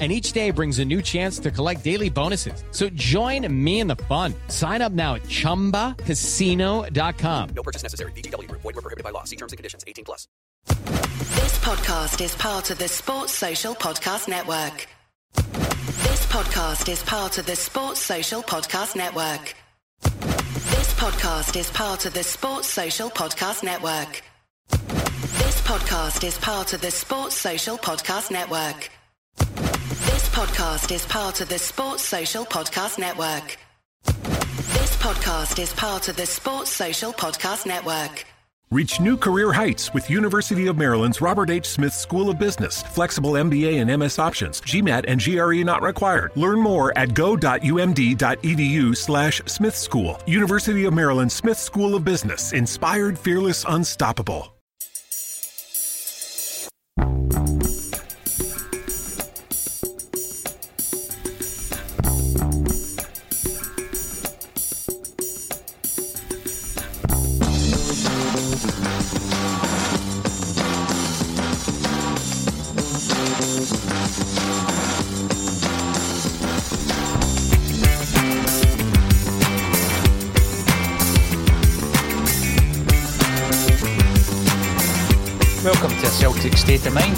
And each day brings a new chance to collect daily bonuses. So join me in the fun. Sign up now at chumbacasino.com. No purchase necessary. VGW. Void were prohibited by law. See terms and conditions. 18 plus. This podcast is part of the Sports Social Podcast Network. This podcast is part of the Sports Social Podcast Network. This podcast is part of the Sports Social Podcast Network. This podcast is part of the Sports Social Podcast Network. This podcast is part of the Sports Social Podcast Network. This podcast is part of the Sports Social Podcast Network. Reach new career heights with University of Maryland's Robert H. Smith School of Business. Flexible MBA and MS options. GMAT and GRE not required. Learn more at go.umd.edu slash Smith School. University of Maryland Smith School of Business. Inspired, fearless, unstoppable.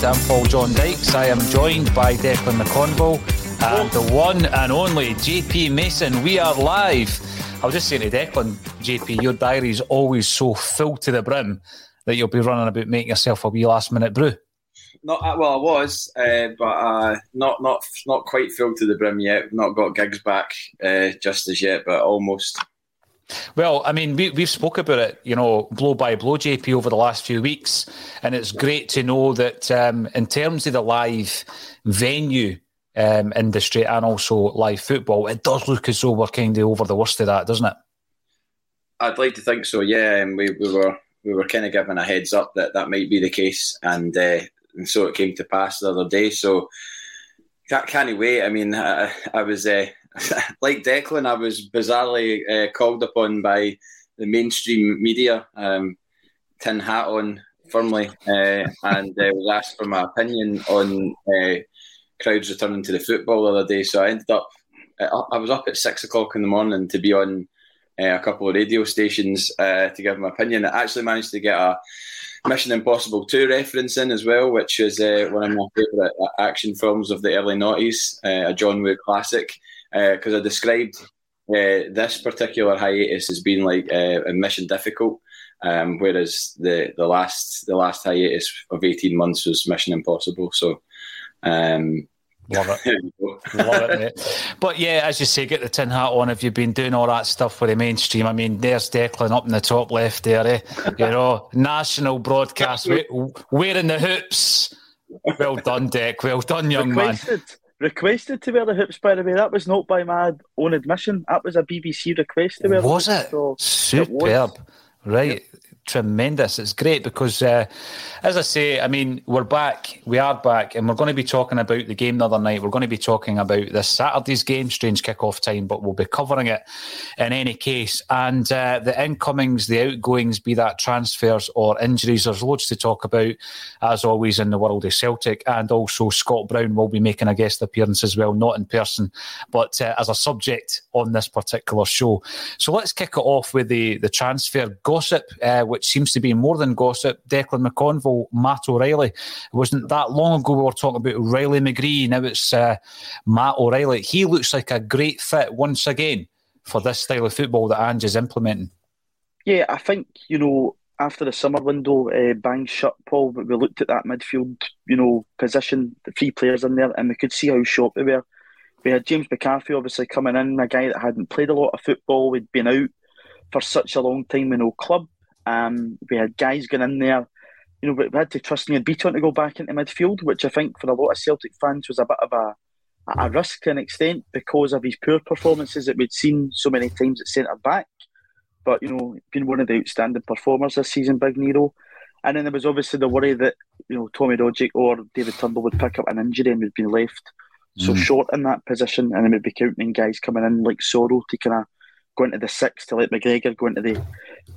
I'm Paul John Dykes. I am joined by Declan McConville and the one and only JP Mason. We are live. I was just saying to Declan, JP, your diary is always so full to the brim that you'll be running about making yourself a wee last minute brew. Not uh, well, I was, uh, but uh, not not not quite filled to the brim yet. Not got gigs back uh, just as yet, but almost. Well, I mean, we, we've spoke about it, you know, blow by blow, JP, over the last few weeks. And it's great to know that um, in terms of the live venue um, industry and also live football, it does look as though we're kind of over the worst of that, doesn't it? I'd like to think so. Yeah, and we, we were we were kind of given a heads up that that might be the case, and uh, and so it came to pass the other day. So can't, can't wait. I mean, I, I was uh, like Declan. I was bizarrely uh, called upon by the mainstream media, um, tin hat on firmly, uh, and uh, was asked for my opinion on uh, crowds returning to the football the other day. So I ended up. uh, I was up at six o'clock in the morning to be on uh, a couple of radio stations to give my opinion. I actually managed to get a Mission Impossible 2 reference in as well, which is uh, one of my favourite action films of the early noughties, uh, a John Woo classic, because I described uh, this particular hiatus as being like uh, a mission difficult, um, whereas the, the last the last hiatus of 18 months was Mission Impossible. So, um, Love it. Love it, mate. But yeah, as you say, get the tin hat on if you've been doing all that stuff for the mainstream. I mean, there's Declan up in the top left there, eh? You know, national broadcast, we- wearing the hoops. Well done, Deck. Well done, young man. Requested, to wear the hoops. By the way, that was not by my own admission. That was a BBC request to wear. the Was it? so Superb. was. Right. Tremendous. It's great because, uh, as I say, I mean, we're back. We are back, and we're going to be talking about the game the other night. We're going to be talking about this Saturday's game, strange kickoff time, but we'll be covering it in any case. And uh, the incomings, the outgoings, be that transfers or injuries, there's loads to talk about, as always, in the world of Celtic. And also, Scott Brown will be making a guest appearance as well, not in person, but uh, as a subject on this particular show. So let's kick it off with the, the transfer gossip. Uh, which seems to be more than gossip. Declan McConville, Matt O'Riley. It wasn't that long ago we were talking about Riley McGree. Now it's uh, Matt O'Riley. He looks like a great fit once again for this style of football that Ange is implementing. Yeah, I think, you know, after the summer window uh, bang shut, Paul, But we looked at that midfield, you know, position, the three players in there, and we could see how short they were. We had James McCarthy obviously coming in, a guy that hadn't played a lot of football, we'd been out for such a long time in no club. Um, we had guys going in there. You know, we had to trust Nir Bitton to go back into midfield, which I think for a lot of Celtic fans was a bit of a, a risk to an extent because of his poor performances that we'd seen so many times at centre back. But, you know, been one of the outstanding performers this season, Big Nero. And then there was obviously the worry that, you know, Tommy Rogic or David Turnbull would pick up an injury and we'd been left so mm. short in that position. And then we'd be counting guys coming in like Soro to kind of going to the six to let McGregor go into the,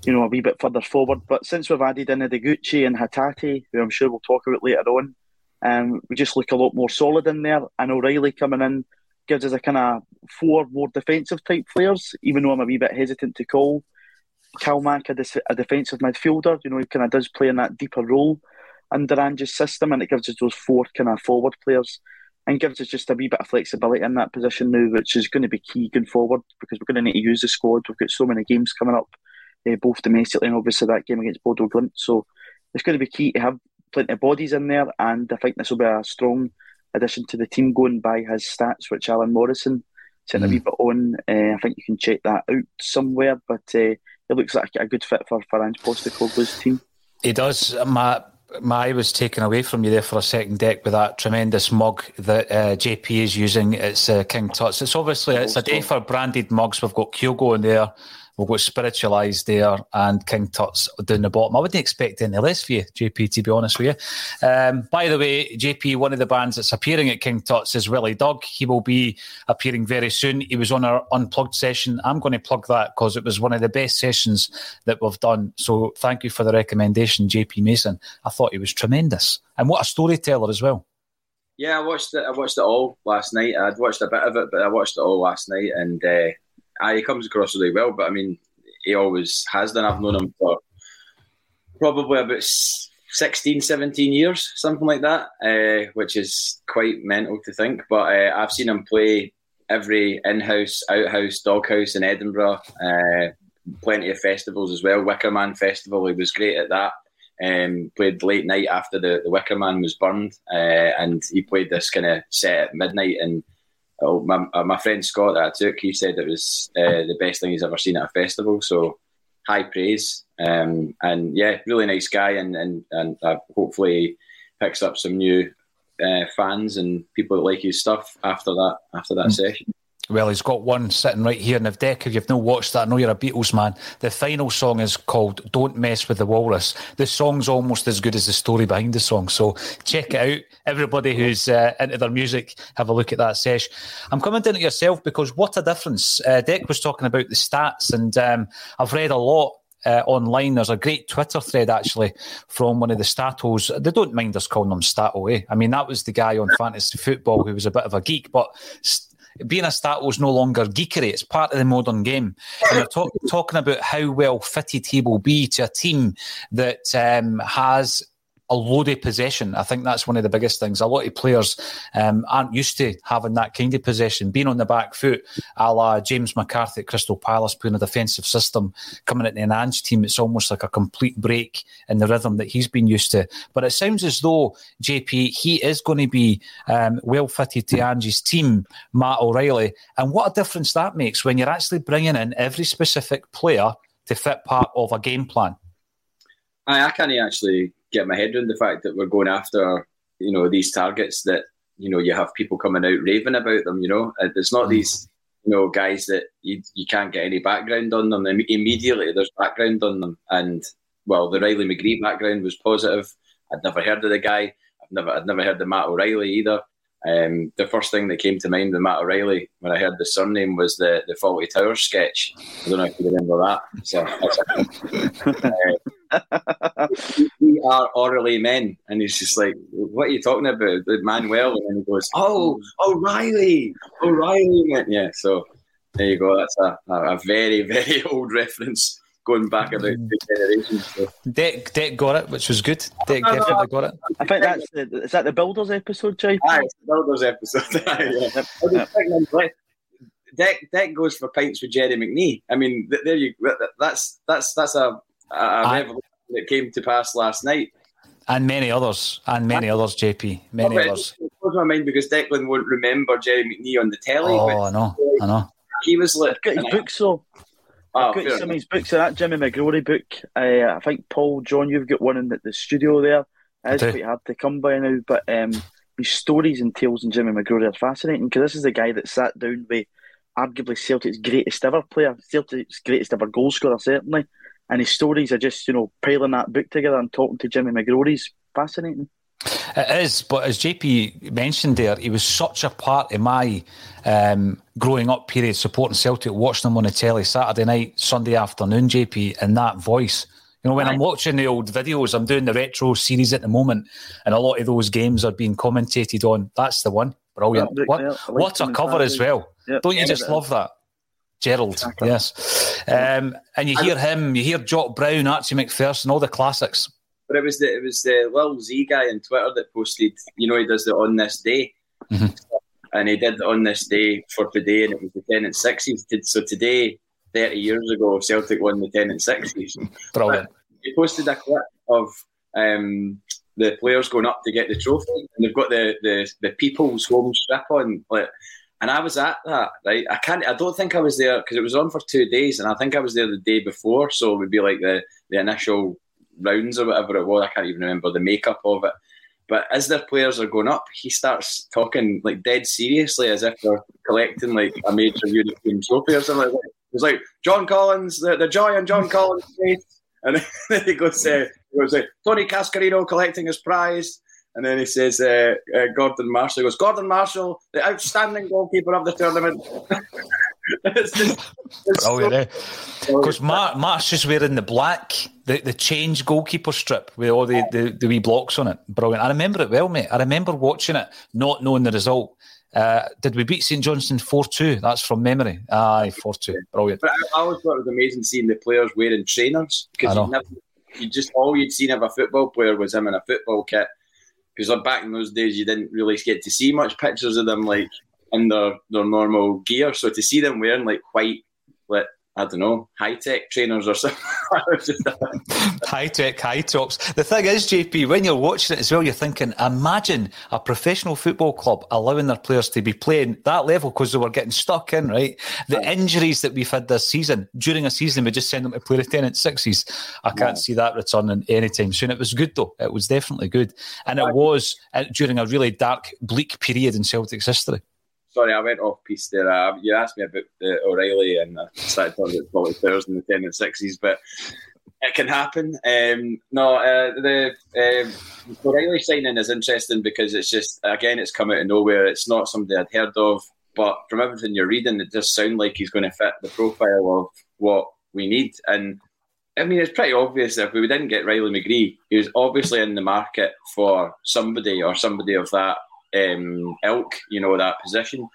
you know, a wee bit further forward. But since we've added in the Gucci and Hatate, who I'm sure we'll talk about later on, um, we just look a lot more solid in there. And O'Riley coming in gives us a kind of four more defensive type players, even though I'm a wee bit hesitant to call Calmac a, a defensive midfielder. You know, he kind of does play in that deeper role under Ange's system, and it gives us those four kind of forward players and gives us just a wee bit of flexibility in that position now, which is going to be key going forward because we're going to need to use the squad. We've got so many games coming up, uh, both domestically and obviously that game against Bodo Glimt. So it's going to be key to have plenty of bodies in there, and I think this will be a strong addition to the team going by his stats, which Alan Morrison sent mm. a wee bit on. Uh, I think you can check that out somewhere, but uh, it looks like a good fit for, for Ange Postecoglou's team. He does, Matt my eye was taken away from you there for a second, Deck, with that tremendous mug that uh, JP is using. It's uh, King Tut's. It's obviously it's a day for branded mugs. We've got Kyogo in there. We've got Spiritualized there and King Tut's down the bottom. I wouldn't expect any less for you, JP, to be honest with you. Um, by the way, JP, one of the bands that's appearing at King Tut's is Willie Dug. He will be appearing very soon. He was on our Unplugged session. I'm going to plug that because it was one of the best sessions that we've done. So thank you for the recommendation, JP Mason. I thought he was tremendous. And what a storyteller as well. Yeah, I watched it. I watched it all last night. I'd watched a bit of it, but I watched it all last night, and uh, uh, he comes across really well, but I mean, he always has done. I've known him for probably about 16, 17 years, something like that, uh, which is quite mental to think. But uh, I've seen him play every in-house, out-house, doghouse in Edinburgh. Uh, plenty of festivals as well. Wickerman Festival, he was great at that. Um, played late night after the, the Wickerman was burned, uh, and he played this kind of set at midnight and oh, my, uh, my friend Scott that I took, he said it was uh, the best thing he's ever seen at a festival. So high praise. Um, and yeah, really nice guy, and and and uh, hopefully picks up some new uh, fans and people that like his stuff after that after that mm. session. Well, he's got one sitting right here in the deck. If you've not watched that, I know you're a Beatles man. The final song is called Don't Mess with the Walrus. The song's almost as good as the story behind the song. So check it out. Everybody who's uh, into their music, have a look at that sesh. I'm coming down to yourself because what a difference. Uh, Deck was talking about the stats, and um, I've read a lot uh, online. There's a great Twitter thread actually from one of the Statos. They don't mind us calling them Stato, eh? I mean, that was the guy on fantasy football who was a bit of a geek, but being a stat was no longer geekery. It's part of the modern game. And they're talk, talking about how well fitted he will be to a team that um, has a loaded possession. I think that's one of the biggest things. A lot of players um, aren't used to having that kind of possession, being on the back foot, a la James McCarthy at Crystal Palace, playing a defensive system, coming into an Ange team. It's almost like a complete break in the rhythm that he's been used to. But it sounds as though, JP, he is going to be um, well fitted to Ange's team, Matt O'Riley. And what a difference that makes when you're actually bringing in every specific player to fit part of a game plan. I, I can't actually get my head around the fact that we're going after you know these targets that you know you have people coming out raving about them. You know, uh, it's not mm. these you know guys that you you can't get any background on them. Immediately there's background on them, and well, the Riley McGree background was positive. I'd never heard of the guy. I've never, I'd never heard of Matt O'Riley either. Um, the first thing that came to mind with Matt O'Riley when I heard the surname was the the Fawlty Towers sketch. I don't know if you remember that. So, uh, we are O'Reilly men, and he's just like, "What are you talking about, Manuel?" And then he goes, "Oh, O'Reilly, O'Reilly." Yeah, so there you go. That's a, a very very old reference going back about two mm-hmm. generations. So. Deck, Deck got it, which was good. Deck no, definitely no, got it. I think that's the, is that the Builders episode, Jay? Aye, it's the Builders episode. yeah. Deck, Deck goes for pints with Gerry McNee. I mean, there you. That's that's that's a, a revelation that came to pass last night. And many others, and many others, JP, many oh, others. It blows my mind because Declan won't remember Gerry McNee on the telly. Oh, I know, I know. He was like, I've got his book, so Oh, I've got some of his books. So that Jimmy McGrory book, uh, I think Paul John, you've got one in the, the studio there. It's quite hard to come by now, but um, his stories and tales in Jimmy McGrory are fascinating because this is the guy that sat down with arguably Celtic's greatest ever player, Celtic's greatest ever goal scorer, certainly. And his stories are just, you know, piling that book together and talking to Jimmy McGrory's fascinating. It is, but as JP mentioned there, he was such a part of my um, growing up period supporting Celtic, watching them on the telly Saturday night, Sunday afternoon, JP, and that voice. You know, when I'm watching the old videos, I'm doing the retro series at the moment, and a lot of those games are being commentated on. That's the one. Brilliant. Yeah, what, yeah, like what a cover as well. Yep, Don't you just love that? Gerald, exactly. yes. Um, and you hear him, you hear Jock Brown, Archie Macpherson, all the classics. But it was the it was the Lil Z guy on Twitter that posted. You know, he does it on this day, mm-hmm. and he did on this day for today, and it was the Tennent's Sixes. So today, thirty years ago, Celtic won the Tennent's Sixes. Brilliant. He posted a clip of um, the players going up to get the trophy, and they've got the the, the people's home strip on. Like, and I was at that, right? I can't. I don't think I was there because it was on for two days, and I think I was there the day before. So it would be like the the initial rounds or whatever it was. I can't even remember the makeup of it. But as their players are going up, he starts talking like dead seriously as if they're collecting like a major European trophy or something like that. It's like John Collins, the, the joy on John Collins' face. And then he goes, uh, he goes uh, Tony Cascarino collecting his prize. And then he says, uh, uh, Gordon Marshall. He goes, Gordon Marshall, the outstanding goalkeeper of the tournament. it's just, it's Brilliant, so, Because Mark's just wearing the black, the, the change goalkeeper strip with all the, the, the wee blocks on it. Brilliant. I remember it well, mate. I remember watching it, not knowing the result. Uh, did we beat St Johnstone 4 2? That's from memory. Aye, 4 2. Brilliant. But I, always thought it was amazing seeing the players wearing trainers because you, you just all you'd seen of a football player was him in a football kit. Because back in those days, you didn't really get to see much pictures of them like in their, their normal gear. So to see them wearing like white, I don't know, high tech trainers or something. high tech, high tops. The thing is, JP, when you're watching it as well, you're thinking, imagine a professional football club allowing their players to be playing that level because they were getting stuck in, right? The injuries that we've had this season, during a season, we just send them to play the Tennent's Sixes. I can't yeah. see that returning anytime soon. It was good, though. It was definitely good. And it was uh, during a really dark, bleak period in Celtic's history sorry, I went off piece there. Uh, you asked me about the O'Riley and I started talking about Towers in the Tennent's Sixes, but it can happen. Um, no, uh, the um, O'Riley signing is interesting because it's just, again, it's come out of nowhere. It's not somebody I'd heard of, but from everything you're reading, it does sound like he's going to fit the profile of what we need. And I mean, it's pretty obvious that if we didn't get Riley McGree, he was obviously in the market for somebody or somebody of that um, ilk, you know, that position.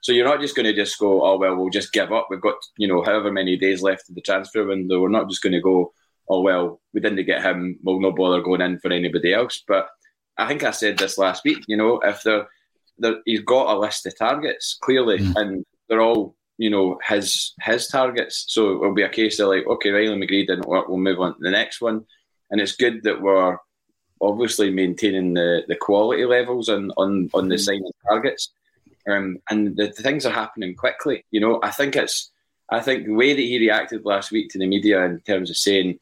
So you're not just going to just go, oh well, we'll just give up. We've got you know however many days left of the transfer window. We're not just going to go, oh well, we didn't get him. We'll no bother going in for anybody else. But I think I said this last week. You know, if they're, they're he's got a list of targets clearly, mm. and they're all you know his his targets. So it'll be a case of like, okay, Riley McGree didn't work. We'll move on to the next one. And it's good that we're obviously maintaining the, the quality levels on, on, on the mm. signing targets. Um, and the, the, things are happening quickly. You know, I think it's, I think the way that he reacted last week to the media in terms of saying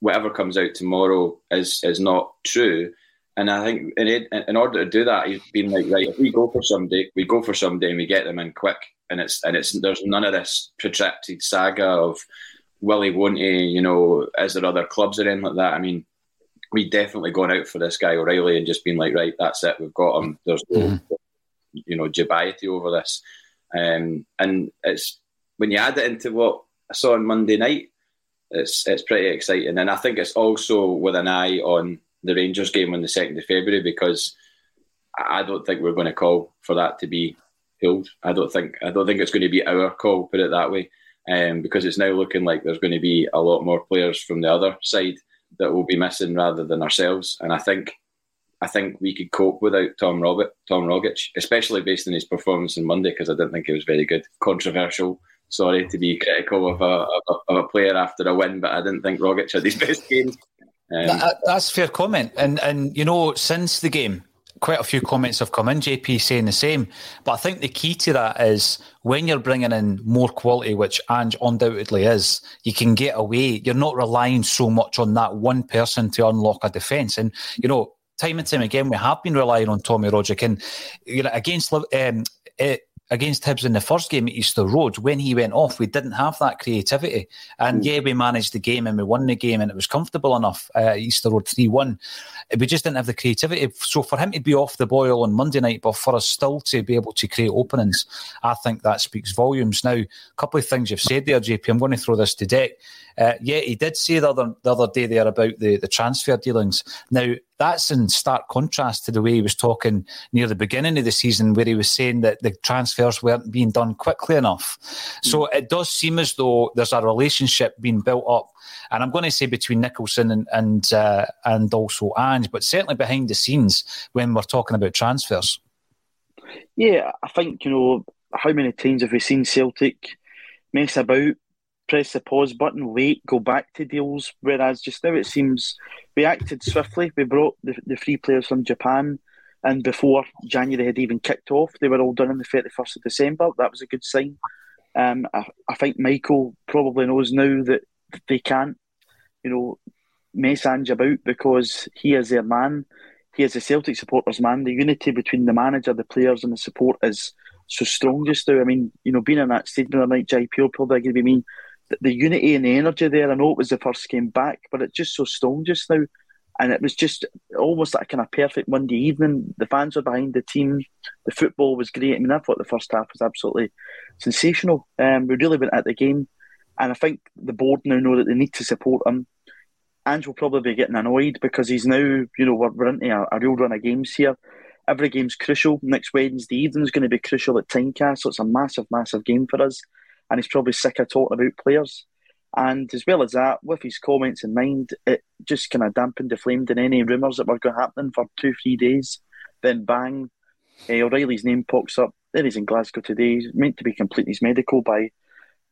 whatever comes out tomorrow is is not true. And I think in, in order to do that, he's been like, right, if we go for somebody, we go for somebody and we get them in quick. And it's and it's there's none of this protracted saga of will he, won't he? You know, is there other clubs or anything like that? I mean, we definitely gone out for this guy O'Riley and just been like, right, that's it, we've got him. There's no, mm-hmm. you know, dubiety over this. Um, and it's when you add it into what I saw on Monday night, it's it's pretty exciting. And I think it's also with an eye on the Rangers game on the second of February because I don't think we're going to call for that to be pulled. I don't think I don't think it's going to be our call, put it that way, um, because it's now looking like there's going to be a lot more players from the other side that we'll be missing rather than ourselves. And I think I think we could cope without Tom Robert, Tom Rogic, especially based on his performance on Monday, because I didn't think he was very good. Controversial, sorry to be critical of a, of a, of a player after a win, but I didn't think Rogic had his best game. Um, that, that's fair comment, and and you know since the game, quite a few comments have come in, JP saying the same. But I think the key to that is when you're bringing in more quality, which Ange undoubtedly is, you can get away. You're not relying so much on that one person to unlock a defence. And, you know, time and time again, we have been relying on Tommy Rogic. And you know, against um, it, against Hibs in the first game at Easter Road, when he went off, we didn't have that creativity. And mm. yeah, we managed the game and we won the game and it was comfortable enough. Uh, Easter Road 3 1. We just didn't have the creativity. So for him to be off the boil on Monday night, but for us still to be able to create openings, I think that speaks volumes. Now, a couple of things you've said there, JP, I'm going to throw this to Deck. Uh, yeah, he did say the other the other day there about the, the transfer dealings. Now that's in stark contrast to the way he was talking near the beginning of the season, where he was saying that the transfers weren't being done quickly enough. Mm. So it does seem as though there's a relationship being built up, and I'm going to say between Nicholson and and uh, and also Ange, but certainly behind the scenes when we're talking about transfers. Yeah, I think you know how many times have we seen Celtic mess about press the pause button, wait, go back to deals. Whereas just now it seems we acted swiftly. We brought the, the three players from Japan, and before January had even kicked off, they were all done on the 31st of December. That was a good sign. Um, I, I think Michael probably knows now that they can't, you know, mess Ange about because he is their man. He is a Celtic supporters' man. The unity between the manager, the players, and the support is so strong just now. I mean, you know, being in that stadium the night, will probably agree with me the, the unity and the energy there. I know it was the first game back, but it's just so strong just now. And it was just almost like a kind of perfect Monday evening. The fans were behind the team. The football was great. I mean, I thought the first half was absolutely sensational. Um, we really went at the game. And I think the board now know that they need to support him. Ange will probably be getting annoyed because he's now, you know, we're, we're into a, a, real run of games here. Every game's crucial. Next Wednesday evening is going to be crucial at Tynecastle. It's a massive, massive game for us and he's probably sick of talking about players. And as well as that, with his comments in mind, it just kind of dampened the flame in any rumours that were going to happen for two, three days. Then bang, uh, O'Riley's name pops up. There he's in Glasgow today. He's meant to be completing his medical by,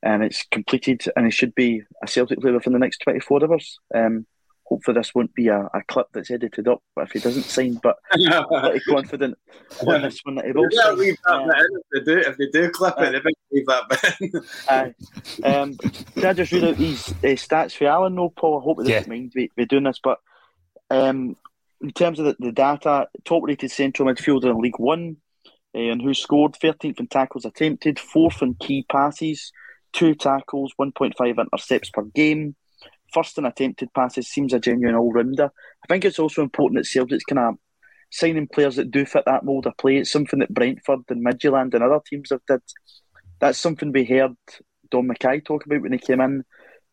and it's completed, and he should be a Celtic player within the next 24 hours. Um, hopefully this won't be a, a clip that's edited up if he doesn't sign, but I'm pretty confident on this one that he will sign. Leave that uh, if, they do, if they do clip uh, it, they leave that bit. uh, um, can I just read out these uh, stats for Alan? No, Paul, I hope he doesn't yeah. mind me, me doing this, but um, in terms of the, the data, top rated central midfielder in League One, uh, and who scored 13th in tackles attempted, fourth in key passes, two tackles, 1.5 intercepts per game first in attempted passes, seems a genuine all rounder. I think it's also important that Celtic's kind of signing players that do fit that mould of play. It's something that Brentford and Midtjylland and other teams have did. That's something we heard Dom McKay talk about when he came in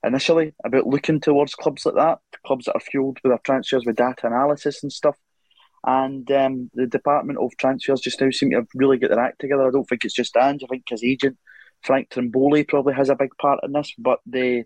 initially about looking towards clubs like that, clubs that are fueled with their transfers with data analysis and stuff. And um, the Department of Transfers just now seem to have really got their act together. I don't think it's just Ange. I think his agent Frank Trimboli probably has a big part in this, but they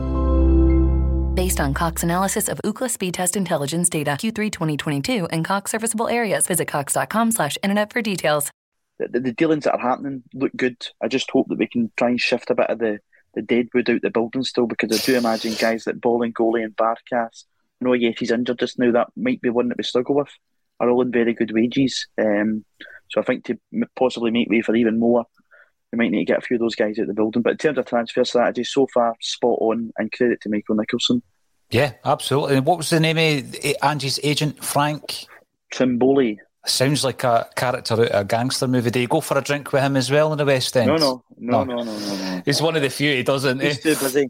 Based on Cox analysis of Ookla speed test intelligence data Q3 2022 and Cox serviceable areas, visit cox.com/internet for details the, the dealings that are happening look good. I just hope that we can try and shift a bit of the, the deadwood out the building still because I do imagine guys like Bolingoli and Barkas, I know Yeti's injured just now, that might be one that we struggle with, are all in very good wages. Um, So I think to possibly make way for even more, we might need to get a few of those guys out the building. But in terms of transfer strategy, so far spot on, and credit to Michael Nicholson. Yeah, absolutely. And what was the name of eh, Angie's agent, Frank Trimboli? Sounds like a character out of a gangster movie. Do you go for a drink with him as well in the West End? No, no, no, no, no, no. no. He's one of the few he doesn't. He's eh? too busy.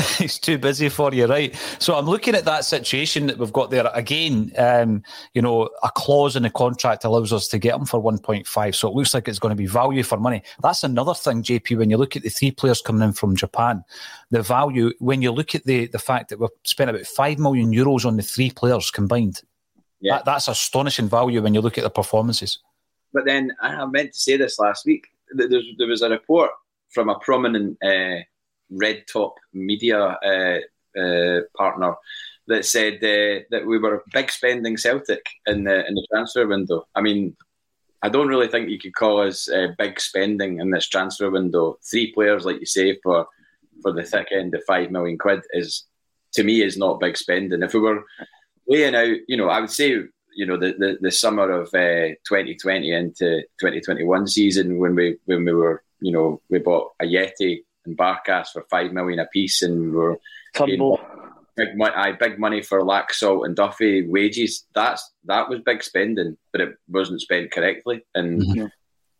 He's too busy for you, right? So I'm looking at that situation that we've got there again. Um, you know, a clause in the contract allows us to get him for 1.5, so it looks like it's going to be value for money. That's another thing, JP. When you look at the three players coming in from Japan, the value. When you look at the the fact that we've spent about five million euros on the three players combined, yeah. That, that's astonishing value when you look at the performances. But then I meant to say this last week. There, there was a report from a prominent uh, red top media uh, uh, partner that said uh, that we were a big spending Celtic in the in the transfer window. I mean, I don't really think you could call us uh, big spending in this transfer window. Three players, like you say, for for the thick end of five million quid is to me is not big spending. If we were weighing out, you know, I would say, you know, the, the, the summer of uh, 2020 into 2021 season when we when we were, you know, we bought Ajeti and Barkas for five million a piece, and we were big money, I big money for Laxalt and Duffy wages. That's that was big spending, but it wasn't spent correctly, and. Mm-hmm.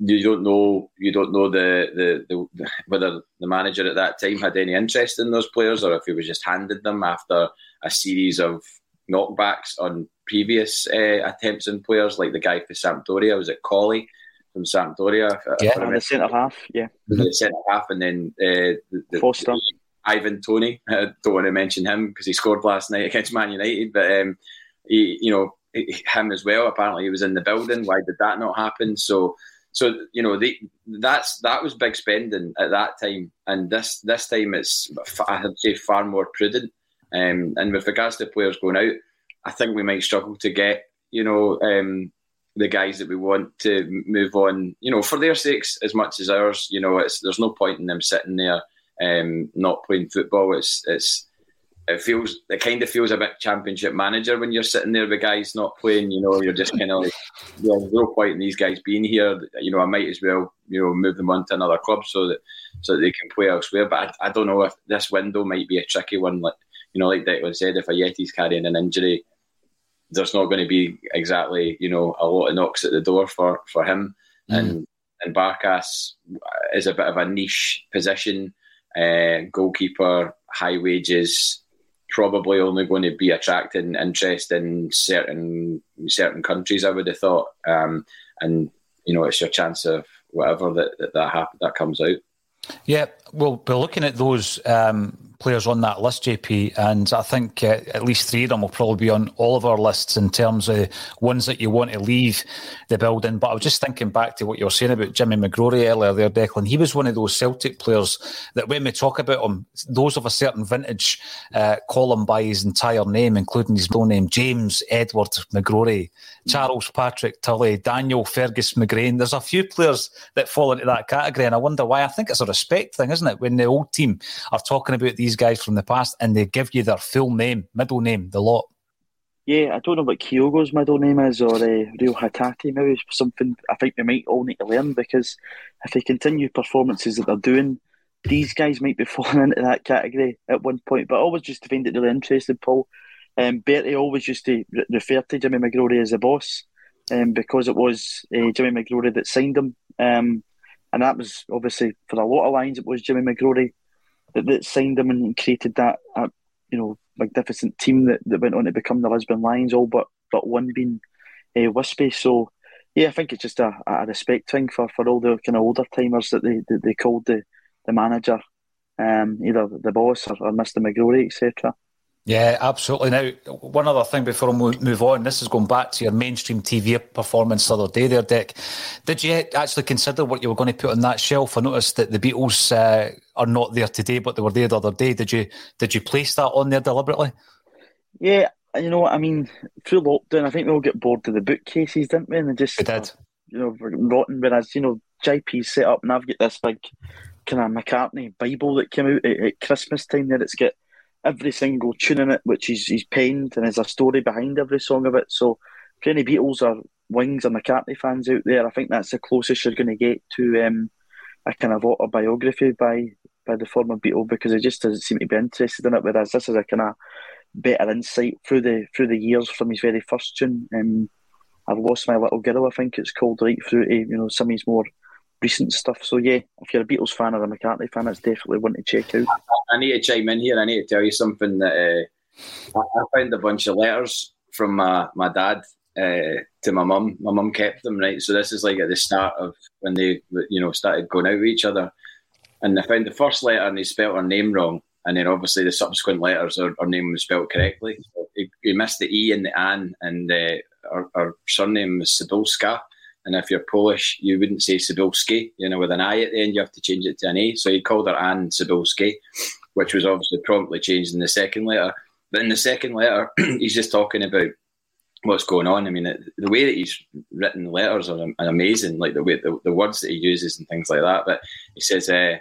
You don't know. You don't know the, the, the whether the manager at that time had any interest in those players, or if he was just handed them after a series of knockbacks on previous uh, attempts on players, like the guy for Sampdoria. Was it Colley from Sampdoria? Yeah, and the centre half. Yeah, the centre half, and then uh, the, the, Foster. The, Ivan Toney. I don't want to mention him because he scored last night against Man United, but um, he, you know, him as well. Apparently, he was in the building. Why did that not happen? So, so you know, they, that's that was big spending at that time, and this this time it's I would say far more prudent. Um, and with regards to players going out, I think we might struggle to get, you know, um, the guys that we want to move on, you know, for their sakes as much as ours. You know, it's there's no point in them sitting there um, not playing football. It's it's it feels it kind of feels a bit championship manager when you're sitting there with guys not playing. You know, you're just kind of like, yeah, there's no point in these guys being here. You know, I might as well you know move them on to another club so that so that they can play elsewhere. But I, I don't know if this window might be a tricky one. Like you know, like Declan said, if Ajeti's carrying an injury, there's not going to be exactly, you know, a lot of knocks at the door for, for him. Mm. And and Barkas is a bit of a niche position, uh, goalkeeper, high wages, probably only going to be attracting interest in certain certain countries. I would have thought, um, and you know, it's your chance of whatever that that that, happen, that comes out. Yeah, well, we're looking at those um, players on that list, JP, and I think uh, at least three of them will probably be on all of our lists in terms of ones that you want to leave the building. But I was just thinking back to what you were saying about Jimmy McGrory earlier there, Declan. He was one of those Celtic players that when we talk about him, those of a certain vintage uh, call him by his entire name, including his middle name, James Edward McGrory, Charles Patrick Tully, Daniel Fergus McGrain. There's a few players that fall into that category, and I wonder why. I think it's a respect thing, isn't it? When the old team are talking about these these guys from the past and they give you their full name, middle name, the lot. Yeah, I don't know what Kyogo's middle name is or uh, Reo Hatate, maybe something I think we might all need to learn because if they continue performances that they're doing, these guys might be falling into that category at one point. But I always just to find it really interesting, Paul. Um, Bertie always used to re- refer to Jimmy McGrory as a boss um, because it was uh, Jimmy McGrory that signed him. Um, and that was obviously for a lot of lines, it was Jimmy McGrory that, that signed him and created that, uh, you know, magnificent team that, that went on to become the Lisbon Lions, all but, but one being uh, Wispy. So, yeah, I think it's just a, a respect thing for, for all the kind of older timers that they, that they called the, the manager, um, either the boss or, or Mr. McGrory, etc. Yeah, absolutely. Now, one other thing before we move on, this is going back to your mainstream TV performance the other day there, Dick. Did you actually consider what you were going to put on that shelf? I noticed that the Beatles uh, are not there today, but they were there the other day. Did you did you place that on there deliberately? Yeah, you know, what I mean, through lockdown, I think we all get bored of the bookcases, didn't we? And they just, we did. you know, rotten. Whereas, you know, JP set up and I've got this big kind of McCartney Bible that came out at, at Christmas time there. It's got every single tune in it, which he's, he's penned, and there's a story behind every song of it. So for any Beatles or Wings or McCartney fans out there, I think that's the closest you're going to get to um, a kind of autobiography by by the former Beatle because it just doesn't seem to be interested in it. Whereas this is a kind of better insight through the through the years from his very first tune. Um, I've lost my little girl, I think it's called, right through to you know some of his more recent stuff. So yeah, if you're a Beatles fan or a McCartney fan, it's definitely one to check out. I need to chime in here. I need to tell you something that uh, I found a bunch of letters from my my dad uh, to my mum. My mum kept them right. So this is like at the start of when they you know started going out with each other, and I found the first letter and they spelled her name wrong. And then obviously the subsequent letters, her, her name was spelled correctly. He, he, missed the E and the An, and uh, her, her surname was Cybulska. And if you're Polish, you wouldn't say Cybulski, you know, with an I at the end, you have to change it to an A. So he called her Anne Cybulski, which was obviously promptly changed in the second letter. But in the second letter, he's just talking about what's going on. I mean, the way that he's written letters are amazing, like the way the, the words that he uses and things like that. But he says, uh,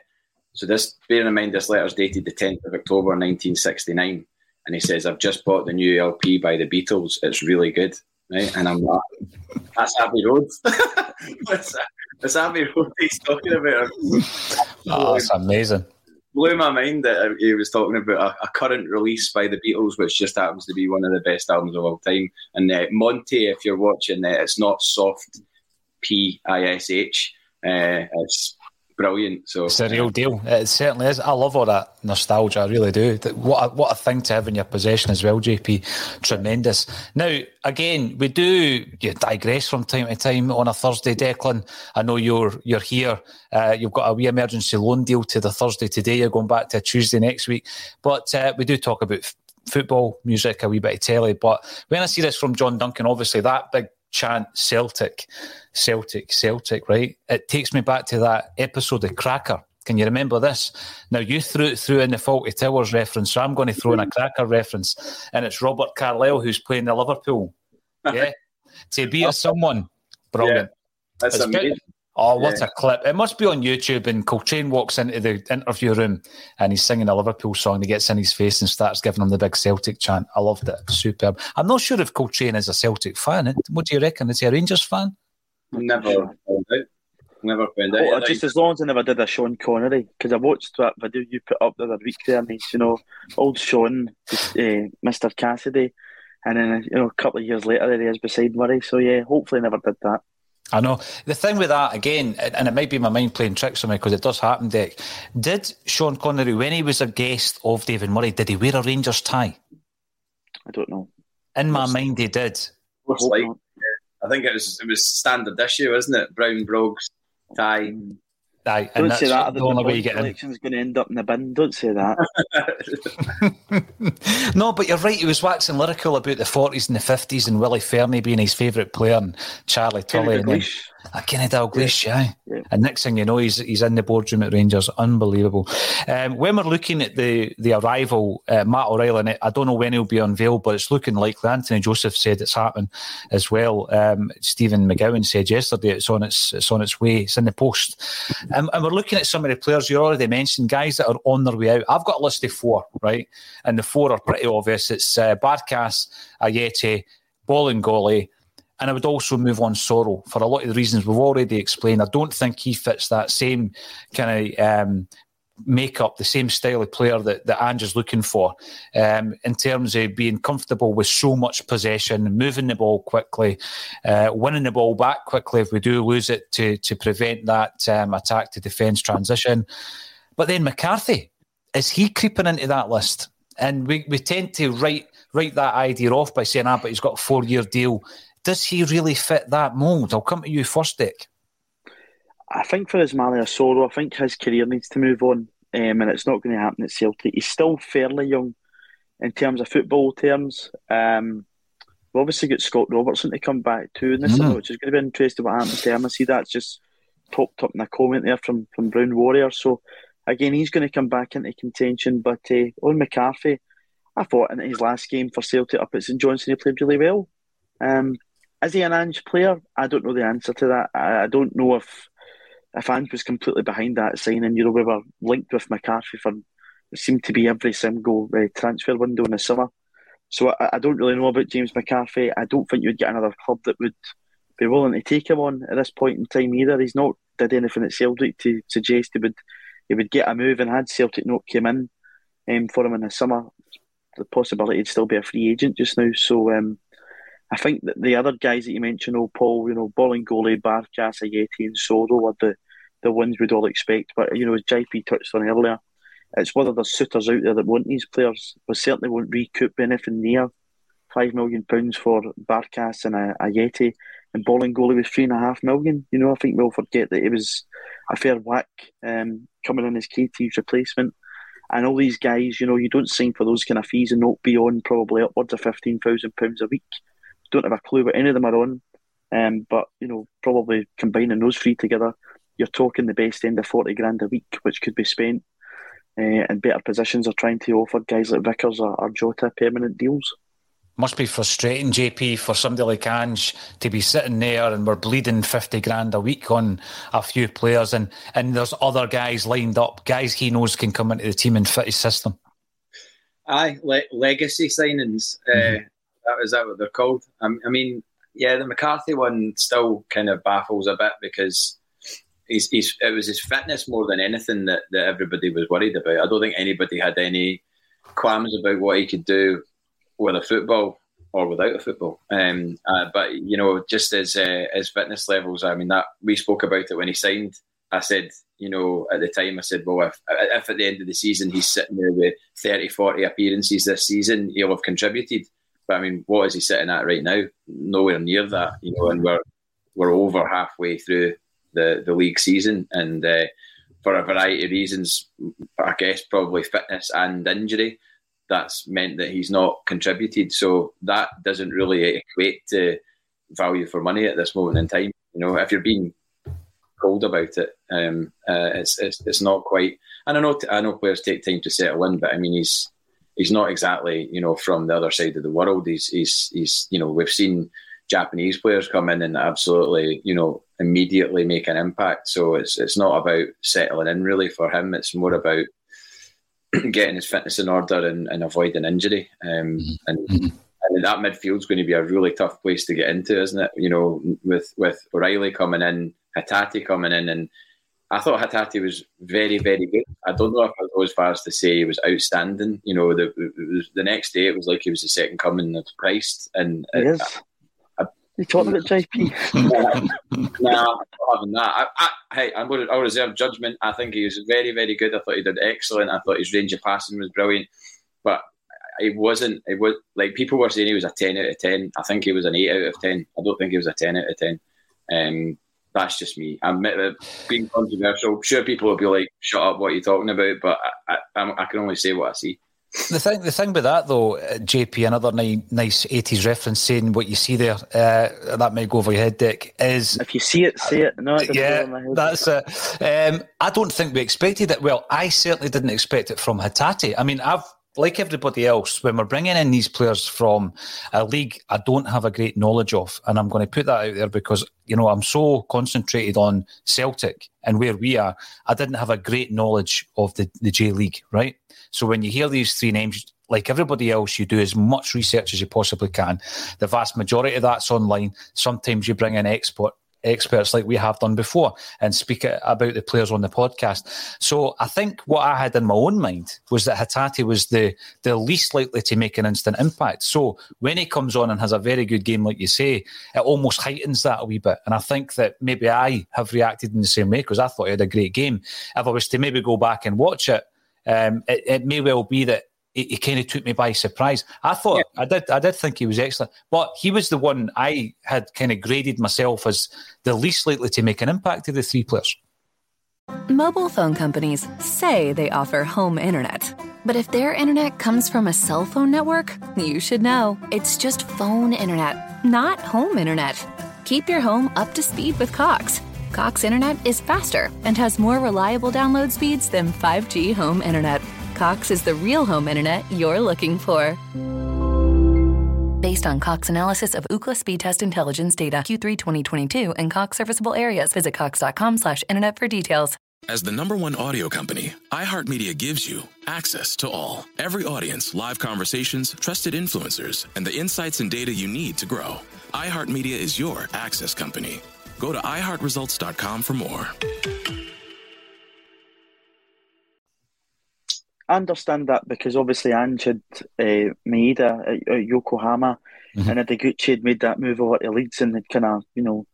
so this, bearing in mind, this letter's dated the 10th of October 1969. And he says, I've just bought the new LP by the Beatles. It's really good right? And I'm not. That's Abbey Road. that's, that's Abbey Road he's talking about. Oh, that's amazing. Blew my mind that he was talking about a, a, current release by the Beatles, which just happens to be one of the best albums of all time. And uh, Monty, if you're watching, uh, it's not soft P I S H. Uh, it's brilliant. So it's a real deal. It certainly is. I love all that nostalgia. I really do. What a, what a thing to have in your possession as well, JP. Tremendous. Now, again, we do you digress from time to time on a Thursday. Declan, I know you're you're here. Uh, you've got a wee emergency loan deal to the Thursday today. You're going back to a Tuesday next week, but uh, we do talk about football, music, a wee bit of telly. But when I see this from John Duncan, obviously that big chant Celtic, Celtic, Celtic, right? It takes me back to that episode of Cracker. Can you remember this? Now you threw threw in the Fawlty Towers reference, so I'm going to throw in a Cracker reference, and it's Robert Carlyle who's playing the Liverpool. Yeah, to be a someone, brilliant. Yeah, that's it's amazing. Bit, Oh, what yeah. a clip. It must be on YouTube. And Coltrane walks into the interview room and he's singing a Liverpool song. He gets in his face and starts giving him the big Celtic chant. I loved it. Superb. I'm not sure if Coltrane is a Celtic fan. What do you reckon? Is he a Rangers fan? Never found out. Never found out. Oh, just as long as I never did a Sean Connery, because I watched that video you put up the other week there, and he's, you know, old Sean, uh, Mr. Cassidy, and then, you know, a couple of years later, there he is beside Murray. So, yeah, hopefully never did that. I know. The thing with that, again, and it might be my mind playing tricks on me because it does happen, Dick. Did Sean Connery, when he was a guest of David Murray, did he wear a Rangers tie? I don't know. In my mind, he did. Like, I think it was it was standard issue, isn't it? Brown brogues, tie. Mm. Aye, Don't say that. The only way you get election's going to end up in the bin. Don't say that. no, but you're right. He was waxing lyrical about the 40s and the 50s and Willie Fernie being his favourite player and Charlie Tully. And uh, Kenny Dalglish, yeah. yeah. And next thing you know, he's he's in the boardroom at Rangers. Unbelievable. Um, when we're looking at the the arrival, uh, Matt and I don't know when he'll be unveiled, but it's looking likely. Anthony Joseph said it's happening as well. Um, Stephen McGowan said yesterday it's on its it's on its way. It's in the post. Um, and we're looking at some of the players you already mentioned, guys that are on their way out. I've got a list of four, right? And the four are pretty obvious. It's uh, Barkas, Ajeti, Bolingoli, and I would also move on Soro for a lot of the reasons we've already explained. I don't think he fits that same kind of um, makeup, the same style of player that, that Ange looking for um, in terms of being comfortable with so much possession, moving the ball quickly, uh, winning the ball back quickly if we do lose it to, to prevent that um, attack to defence transition. But then McCarthy, is he creeping into that list? And we, we tend to write write that idea off by saying, ah, but he's got a four year deal does he really fit that mould? I'll come to you first, Dick. I think for Ismaila Soro, I think his career needs to move on, um, and it's not going to happen at Celtic. He's still fairly young in terms of football terms. Um, we've obviously got Scott Robertson to come back too in this, mm. which is going to be interesting what happens to him. I see that's just popped up in a comment there from, from Brown Warrior. So, again, he's going to come back into contention. But uh, on McCarthy, I thought in his last game for Celtic up at St Johnstone, he played really well. Um, is he an Ange player? I don't know the answer to that. I, I don't know if if Ange was completely behind that signing. You know, we were linked with McCarthy for it seemed to be every single uh, transfer window in the summer. So I, I, don't really know about James McCarthy. I don't think you'd get another club that would be willing to take him on at this point in time either. He's not did anything at Celtic to suggest he would he would get a move and had Celtic not came in um, for him in the summer, the possibility he'd still be a free agent just now. So um, I think that the other guys that you mentioned, oh Paul, you know, Bolingoli, Barkas, Ajeti and Soro are the, the ones we'd all expect. But you know, as JP touched on earlier, it's whether there's suitors out there that want these players. We certainly won't recoup anything near five million pounds for Barkas and a, Ajeti and Bolingoli was three and a half million. You know, I think we'll forget that it was a fair whack um, coming in as KT's replacement. And all these guys, you know, you don't sign for those kind of fees and not be on probably upwards of fifteen thousand pounds a week. Don't have a clue what any of them are on. Um, but you know, probably combining those three together, you're talking the best end of forty grand a week, which could be spent uh, in better positions or trying to offer guys like Vickers or, or Jota permanent deals must be frustrating, JP, for somebody like Ange to be sitting there and we're bleeding 50 grand a week on a few players and, and there's other guys lined up, guys he knows can come into the team and fit his system. Aye, le- legacy signings. Uh, mm-hmm. Uh, that is that what they're called? Um, I mean, yeah, the McCarthy one still kind of baffles a bit because he's, he's, it was his fitness more than anything that, that everybody was worried about. I don't think anybody had any qualms about what he could do with a football or without a football. Um, uh, but you know, just as uh, as fitness levels, I mean that we spoke about it when he signed. I said, you know, at the time, I said, well, if, if at the end of the season he's sitting there with 30, 40 appearances this season, he'll have contributed. But I mean, what is he sitting at right now? Nowhere near that, you know. And we're we're over halfway through the the league season, and uh, for a variety of reasons, I guess probably fitness and injury that's meant that he's not contributed. So that doesn't really equate to value for money at this moment in time. You know, if you're being cold about it, um, uh, it's, it's it's not quite. And I know I know players take time to settle in, but I mean he's he's not exactly you know from the other side of the world. He's he's he's you know we've seen Japanese players come in and absolutely you know immediately make an impact. So it's it's not about settling in really for him. It's more about getting his fitness in order and, and avoiding injury. Um, mm-hmm. and, mm-hmm. and that midfield's going to be a really tough place to get into, isn't it? You know, with with O'Riley coming in, Hatate coming in, and I thought Hatate was very, very good. I don't know if I go as far as to say he was outstanding. You know, the the next day it was like he was the second coming of Christ, and it, you talking about JP? nah, having that. I, I, hey, I'm going to, I'll reserve judgment. I think he was very, very good. I thought he did excellent. I thought his range of passing was brilliant, but it wasn't. It was like people were saying he was a ten out of ten. I think he was an eight out of ten. I don't think he was a ten out of ten. Um, that's just me. I'm being controversial. Sure, people will be like, "Shut up! What are you talking about?" But I, I, I can only say what I see. The thing, the thing with that though, uh, JP, another nice eighties reference saying what you see there, uh, that might go over your head, Dick. Is if you see it, see it. No, it yeah, that's it. Um, I don't think we expected it. Well, I certainly didn't expect it from Hatate. I mean, I've like everybody else, when we're bringing in these players from a league I don't have a great knowledge of, and I'm going to put that out there because you know I'm so concentrated on Celtic and where we are, I didn't have a great knowledge of the the J League, right? So when you hear these three names, like everybody else, you do as much research as you possibly can. The vast majority of that's online. Sometimes you bring in expert experts like we have done before and speak about the players on the podcast. So I think what I had in my own mind was that Hatate was the the least likely to make an instant impact. So when he comes on and has a very good game, like you say, it almost heightens that a wee bit. And I think that maybe I have reacted in the same way because I thought he had a great game. If I was to maybe go back and watch it, um, it, it, may well be that he, he kind of took me by surprise. I thought yeah. I did I did think he was excellent, but he was the one I had kind of graded myself as the least likely to make an impact of the three players. Mobile phone companies say they offer home internet. But if their internet comes from a cell phone network, you should know. It's just phone internet, not home internet. Keep your home up to speed with Cox. Cox Internet is faster and has more reliable download speeds than 5G home internet. Cox is the real home internet you're looking for. Based on Cox analysis of Ookla speed test intelligence data Q3 2022 and Cox serviceable areas, visit cox.com/internet for details. As the number one audio company, iHeartMedia gives you access to all. Every audience, live conversations, trusted influencers, and the insights and data you need to grow. iHeartMedia is your access company. Go to iHeartResults.com for more. I understand that because obviously Ange had uh, Maeda at, at Yokohama mm-hmm. and Ideguchi had made that move over to Leeds and had kind of, you know,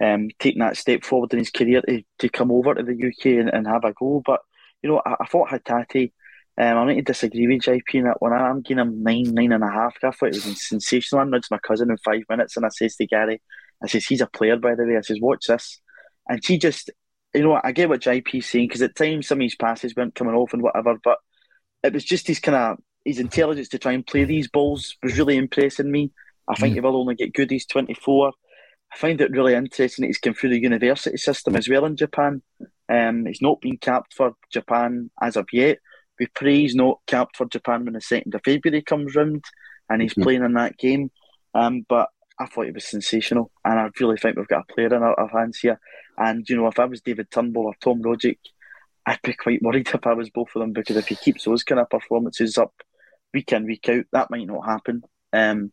um, taking that step forward in his career to, to come over to the UK and, and have a go. But, you know, I, I thought Hatate, um, I'm going to disagree with JP in that one. I'm giving him nine, nine and a half. I thought it was sensational. I nudged my cousin in five minutes and I says to Gary, I says, he's a player, by the way. I says, watch this. And she just, you know, I get what JP's saying because at times some of his passes weren't coming off and whatever, but it was just his kind of his intelligence to try and play these balls was really impressing me. I think mm. he will only get good. He's 24. I find it really interesting that he's come through the university system as well in Japan. Um, he's not been capped for Japan as of yet. We pray he's not capped for Japan when the 2nd of February comes round and he's mm-hmm. playing in that game. Um, but I thought he was sensational and I really think we've got a player in our, our hands here. And, you know, if I was David Turnbull or Tom Rogic, I'd be quite worried if I was both of them because if he keeps those kind of performances up week in, week out, that might not happen. Um,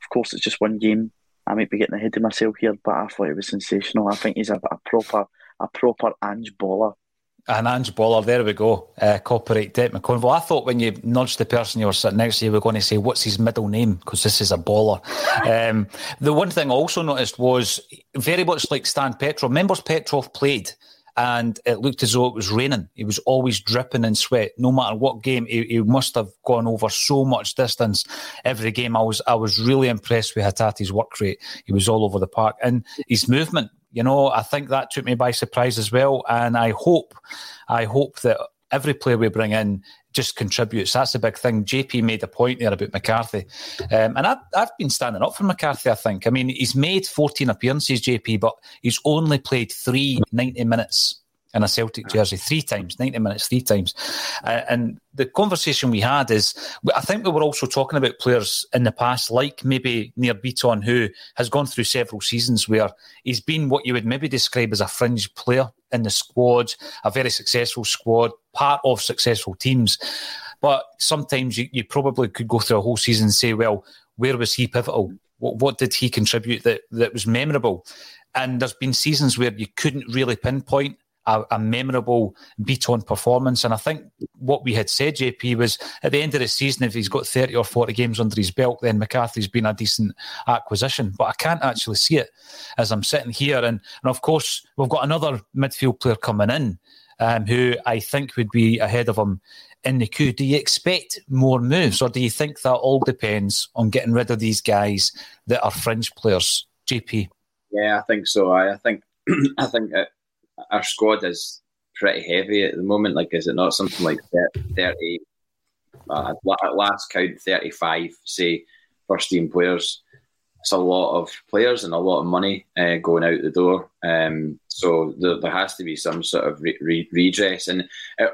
of course, it's just one game. I might be getting ahead of myself here, but I thought it was sensational. I think he's a, a proper a proper Ange baller. An Ange baller, there we go. Uh, copyright Dec McConville. I thought when you nudged the person you were sitting next to, you were going to say, What's his middle name? Because this is a baller. um, the one thing I also noticed was very much like Stan Petrov. Members Petrov played and it looked as though it was raining. He was always dripping in sweat. No matter what game, he, he, must have gone over so much distance every game. I was I was really impressed with Hatate's work rate. He was all over the park and his movement. You know, I think that took me by surprise as well. And I hope, I hope that every player we bring in just contributes. That's a big thing. JP made a point there about McCarthy. Um, and I've, I've been standing up for McCarthy, I think. I mean, he's made 14 appearances, JP, but he's only played three 90 minutes in a Celtic jersey three times, 90 minutes, three times. Uh, and the conversation we had is, I think we were also talking about players in the past, like maybe Nir Bitton, who has gone through several seasons where he's been what you would maybe describe as a fringe player in the squad, a very successful squad, part of successful teams. But sometimes you, you probably could go through a whole season and say, well, where was he pivotal? What, what did he contribute that, that was memorable? And there's been seasons where you couldn't really pinpoint a, a, memorable Bitton performance. And I think what we had said, JP, was at the end of the season, if he's got 30 or 40 games under his belt, then McCarthy's been a decent acquisition. But I can't actually see it as I'm sitting here. And, and of course, we've got another midfield player coming in um, who I think would be ahead of him in the queue. Do you expect more moves, or do you think that all depends on getting rid of these guys that are fringe players? JP. Yeah, I think so. I, I think I think it, our squad is pretty heavy at the moment. Like, is it not something like 30, uh, at last count, 35, say, first team players? It's a lot of players and a lot of money uh, going out the door. Um, so there, there, has to be some sort of re- re- redress. And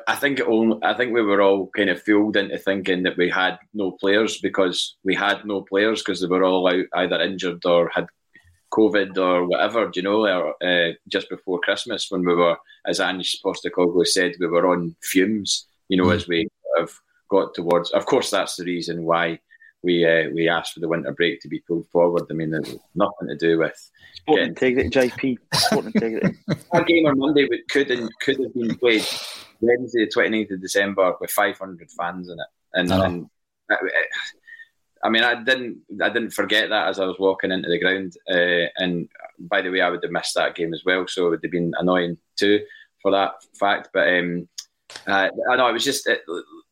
I think it only, I think we were all kind of fooled into thinking that we had no players because we had no players because they were all out either injured or had COVID or whatever, do you know, or, uh, just before Christmas when we were, as Ange Postecoglou said, we were on fumes, you know, mm. as we have got towards. Of course, that's the reason why we uh, we asked for the winter break to be pulled forward. I mean, it's nothing to do with sport getting... integrity, JP. Sport integrity. Our game on Monday could and could have been played Wednesday, the 29th of December, with 500 fans in it, and, oh. and uh, I mean, I didn't, I didn't forget that as I was walking into the ground. Uh, and by the way, I would have missed that game as well, so it would have been annoying too for that fact. But um, uh, I know it was just uh,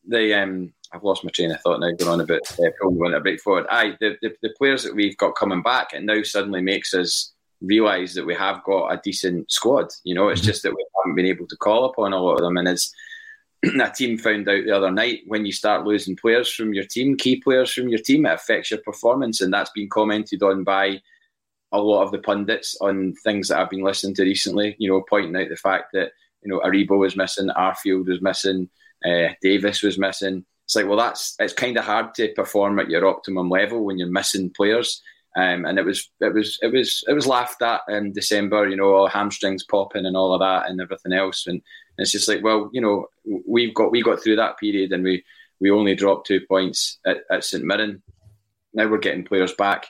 the. Um, I've lost my train of thought now. Going on about uh, pulling winter break forward. Aye, the, the, the players that we've got coming back, it now suddenly makes us realise that we have got a decent squad. You know, it's mm-hmm. just that we haven't been able to call upon a lot of them, and it's a team found out the other night when you start losing players from your team, key players from your team, it affects your performance. And that's been commented on by a lot of the pundits on things that I've been listening to recently, you know, pointing out the fact that, you know, Aribo was missing, Arfield was missing, uh, Davis was missing. It's like, well, that's it's kind of hard to perform at your optimum level when you're missing players. Um, and it was it was it was it was laughed at in December, you know, all hamstrings popping and all of that and everything else. And it's just like, well, you know, we've got we got through that period and we we only dropped two points at, at St Mirren. Now we're getting players back.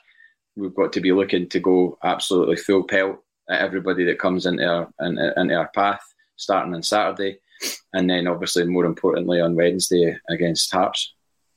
We've got to be looking to go absolutely full pelt at everybody that comes into our into our path, starting on Saturday, and then obviously more importantly on Wednesday against Hearts.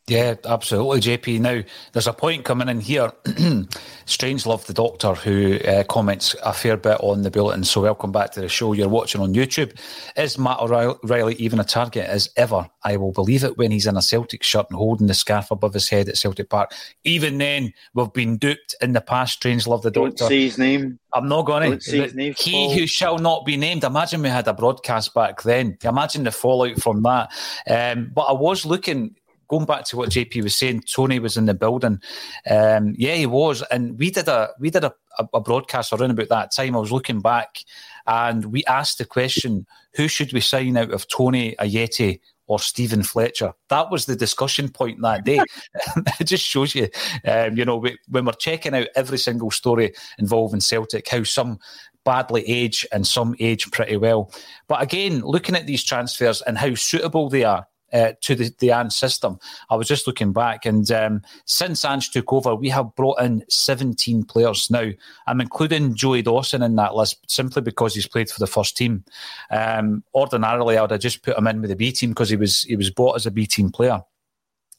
Yeah, absolutely, JP. Now, there's a point coming in here. Strange Love the Doctor, who uh, comments a fair bit on the bulletin. So, welcome back to the show. You're watching on YouTube. Is Matt O'Riley even a target as ever? I will believe it when he's in a Celtic shirt and holding the scarf above his head at Celtic Park. Even then, we've been duped in the past. Strange Love the Doctor. Don't say his name. I'm not going to. Say his name, he Paul. who shall not be named. Imagine we had a broadcast back then. Imagine the fallout from that. Um, but I was looking going back to what JP was saying, Toney was in the building. Um, yeah, he was, and we did a we did a, a, broadcast around about that time. I was looking back, and we asked the question: Who should we sign out of Toney Ajeti or Steven Fletcher? That was the discussion point that day. it just shows you, um, you know, we, when we're checking out every single story involving Celtic, how some badly age and some age pretty well. But again, looking at these transfers and how suitable they are uh, to the, the Ange system. I was just looking back, and um, since Ange took over, we have brought in 17 players. Now, I'm including Joey Dawson in that list simply because he's played for the first team. Um, ordinarily, I would have just put him in with the B team because he was he was bought as a B team player.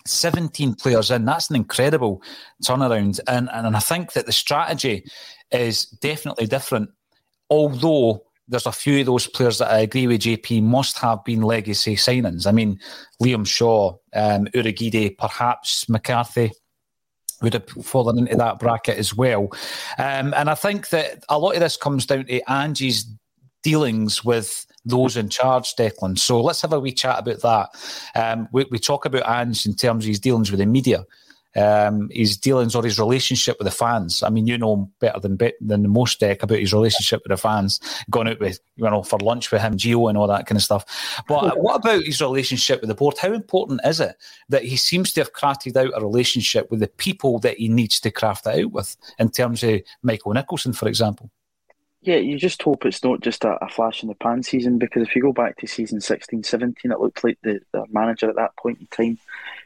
17 players in, that's an incredible turnaround. And, and I think that the strategy is definitely different, although there's a few of those players that I agree with JP must have been legacy signings. I mean, Liam Shaw, um, Urhoghide, perhaps McCarthy would have fallen into that bracket as well. Um, and I think that a lot of this comes down to Ange's dealings with those in charge, Declan. So let's have a wee chat about that. Um, we, we, talk about Ange in terms of his dealings with the media um, his dealings or his relationship with the fans. I mean, you know better than than most Dec about his relationship with the fans. Going out with you know for lunch with him, Gio, and all that kind of stuff. But what about his relationship with the board? How important is it that he seems to have crafted out a relationship with the people that he needs to craft it out with? In terms of Michael Nicholson, for example. Yeah, you just hope it's not just a, a, flash in the pan season because if you go back to season 16 17, it looked like the, the manager at that point in time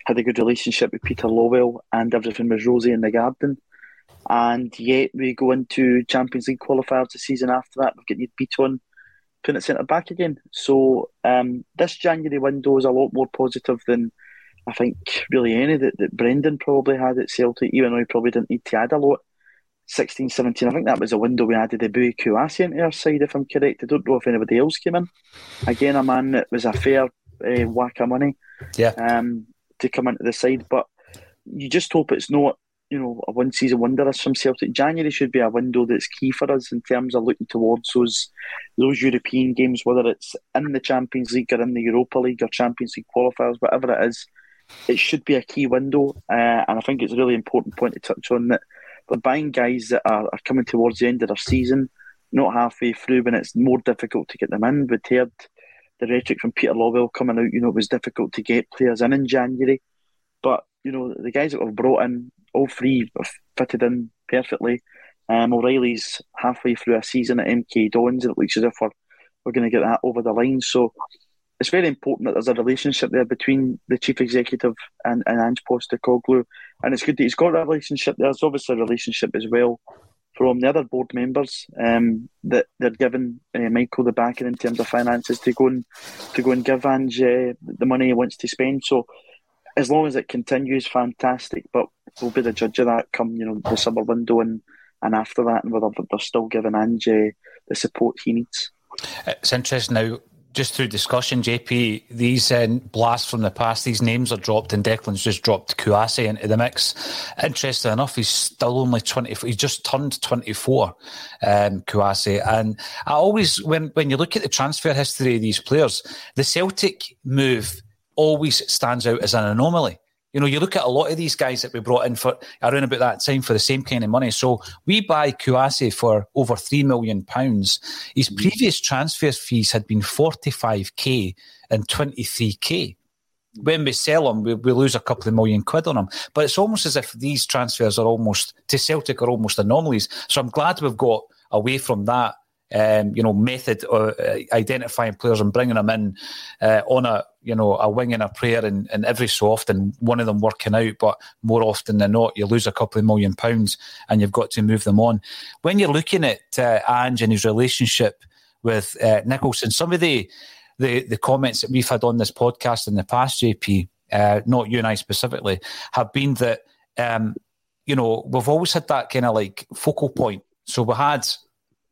had a good relationship with Peter Lawwell and everything was rosy in the garden. And yet we go into Champions League qualifiers the season after that, we've got Nir Bitton putting it centre back again. So um, this January window is a lot more positive than I think really any that, that Brendan probably had at Celtic, even though he probably didn't need to add a lot. 16, 17. I think that was a window we added Eboue Kouassi into our side, if I'm correct. I don't know if anybody else came in. Again, a man that was a fair uh, whack of money yeah. um, to come into the side. But you just hope it's not, you know, a one season wonder us from Celtic. January should be a window that's key for us in terms of looking towards those those European games, whether it's in the Champions League or in the Europa League or Champions League qualifiers, whatever it is. It should be a key window, uh, and I think it's a really important point to touch on that they're buying guys that are, are coming towards the end of their season, not halfway through when it's more difficult to get them in. We heard the rhetoric from Peter Lawwell coming out, you know, it was difficult to get players in in January. But, you know, the guys that we've brought in, all three have fitted in perfectly. Um, O'Riley's halfway through a season at MK Dons, and it looks as if we're, we're going to get that over the line. So it's very important that there's a relationship there between the chief executive and, and Ange Postecoglou, and it's good that he's got a relationship. There's obviously a relationship as well from the other board members um, that they're giving uh, Michael the backing in terms of finances to go and to go and give Ange uh, the money he wants to spend. So as long as it continues, fantastic. But we'll be the judge of that come you know the summer window and and after that, and whether they're still giving Ange the support he needs. It's interesting now just through discussion, JP, these uh, blasts from the past, these names are dropped, and Declan's just dropped Kouassi into the mix. Interesting enough, he's still only 20, He just turned 24, um, Kouassi. And I always, when, when you look at the transfer history of these players, the Celtic move always stands out as an anomaly. You know, you look at a lot of these guys that we brought in for around about that time for the same kind of money. So we buy Kouassi for over three million pounds. His mm-hmm. previous transfer fees had been forty five k and twenty three k. When we sell him, we, we lose a couple of million quid on him. But it's almost as if these transfers are almost to Celtic are almost anomalies. So I'm glad we've got away from that um, you know, method of uh, identifying players and bringing them in uh, on a, you know, a wing and a prayer, and, and every so often one of them working out, but more often than not, you lose a couple of million pounds and you've got to move them on. When you're looking at uh, Ange and his relationship with uh, Nicholson, some of the, the the comments that we've had on this podcast in the past, JP, uh, not you and I specifically, have been that. Um, you know, we've always had that kind of like focal point. So we had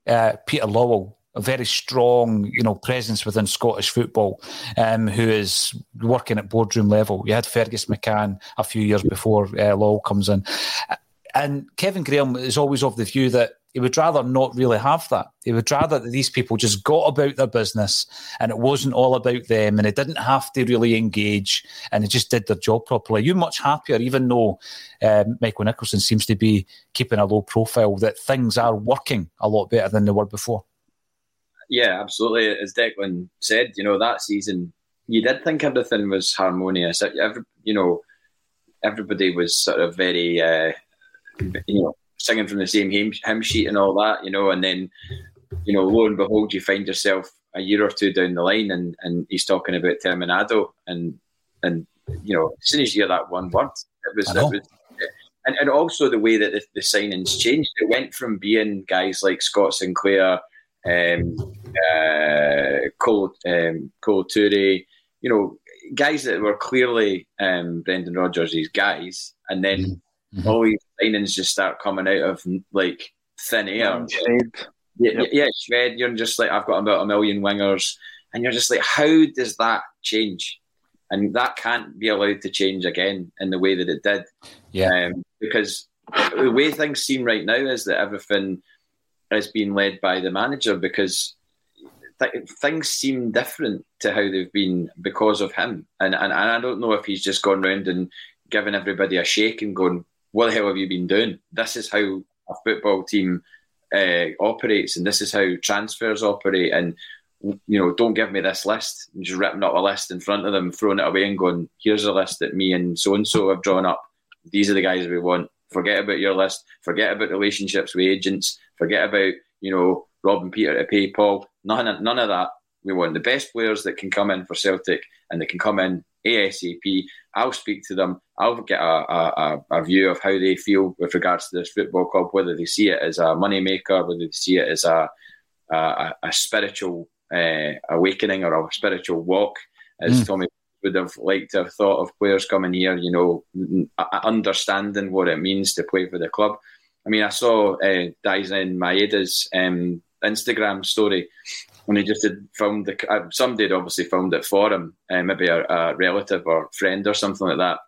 uh, Peter Lawwell, a very strong, you know, presence within Scottish football, um, who is working at boardroom level. You had Fergus McCann a few years before uh, Lawwell comes in, and Kevin Graham is always of the view that he would rather not really have that. He would rather that these people just got about their business and it wasn't all about them and they didn't have to really engage and they just did their job properly. You're much happier, even though um, Michael Nicholson seems to be keeping a low profile, that things are working a lot better than they were before. Yeah, absolutely. As Declan said, you know, that season, you did think everything was harmonious. Every, you know, everybody was sort of very, uh, you know, singing from the same hymn, hymn sheet and all that, you know, and then, you know, lo and behold, you find yourself a year or two down the line and, and he's talking about Terminado and, and, you know, as soon as you hear that one word, it was, it was and, and also the way that the, the signings changed. It went from being guys like Scott Sinclair, um, uh, Cole, um, Kolo Toure, you know, guys that were clearly um, Brendan Rodgers' guys, and then mm-hmm all these signings just start coming out of like thin air. Shved. Yeah, yep. yeah, Shved. You're just like, I've got about a million wingers, and you're just like, how does that change? And that can't be allowed to change again in the way that it did. Yeah, um, because the way things seem right now is that everything is being led by the manager because th- things seem different to how they've been because of him. And, and and I don't know if he's just gone round and given everybody a shake and going, what the hell have you been doing? This is how a football team uh, operates, and this is how transfers operate. And you know, don't give me this list. I'm just ripping up a list in front of them, throwing it away, and going, "Here's a list that me and so and so have drawn up. These are the guys we want. Forget about your list. Forget about relationships with agents. Forget about you know robbing Peter to pay Paul. None none of that. We want the best players that can come in for Celtic, and they can come in ASAP. I'll speak to them. I'll get a, a, a, view of how they feel with regards to this football club, whether they see it as a money maker, whether they see it as a a, a spiritual uh, awakening or a spiritual walk, as mm. Tommy would have liked to have thought of players coming here, you know, understanding what it means to play for the club. I mean, I saw uh, Daizen Maeda's um, Instagram story when he just had filmed the uh, somebody had obviously filmed it for him, uh, maybe a, a, relative or friend or something like that,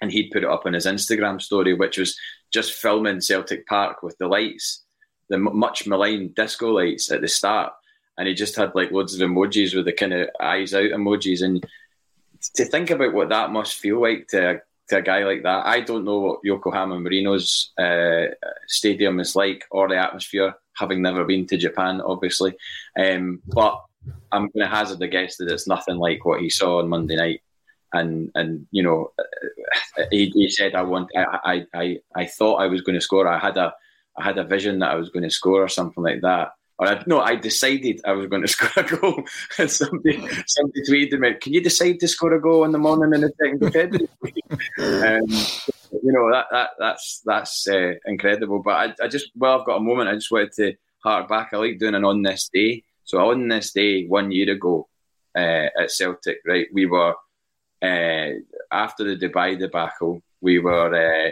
and he'd put it up on his Instagram story, which was just filming Celtic Park with the lights, the much maligned disco lights at the start, and he just had like loads of emojis with the kind of eyes out emojis, and to think about what that must feel like to to a guy like that. I don't know what Yokohama Marinos uh, stadium is like or the atmosphere having never been to Japan, obviously. Um, but I'm going to hazard a guess that it's nothing like what he saw on Monday night. And and you know, he, he said, "I want. I, I I thought I was going to score. I had a I had a vision that I was going to score or something like that." Or I, no, I decided I was going to score a goal. And somebody, somebody tweeted me, "Can you decide to score a goal in the morning in the second February?" um, you know that, that that's that's uh, incredible. But I, I just well, I've got a moment. I just wanted to hark back. I like doing an on this day. So on this day, one year ago, uh, at Celtic, right, we were uh, after the Dubai debacle. We were uh,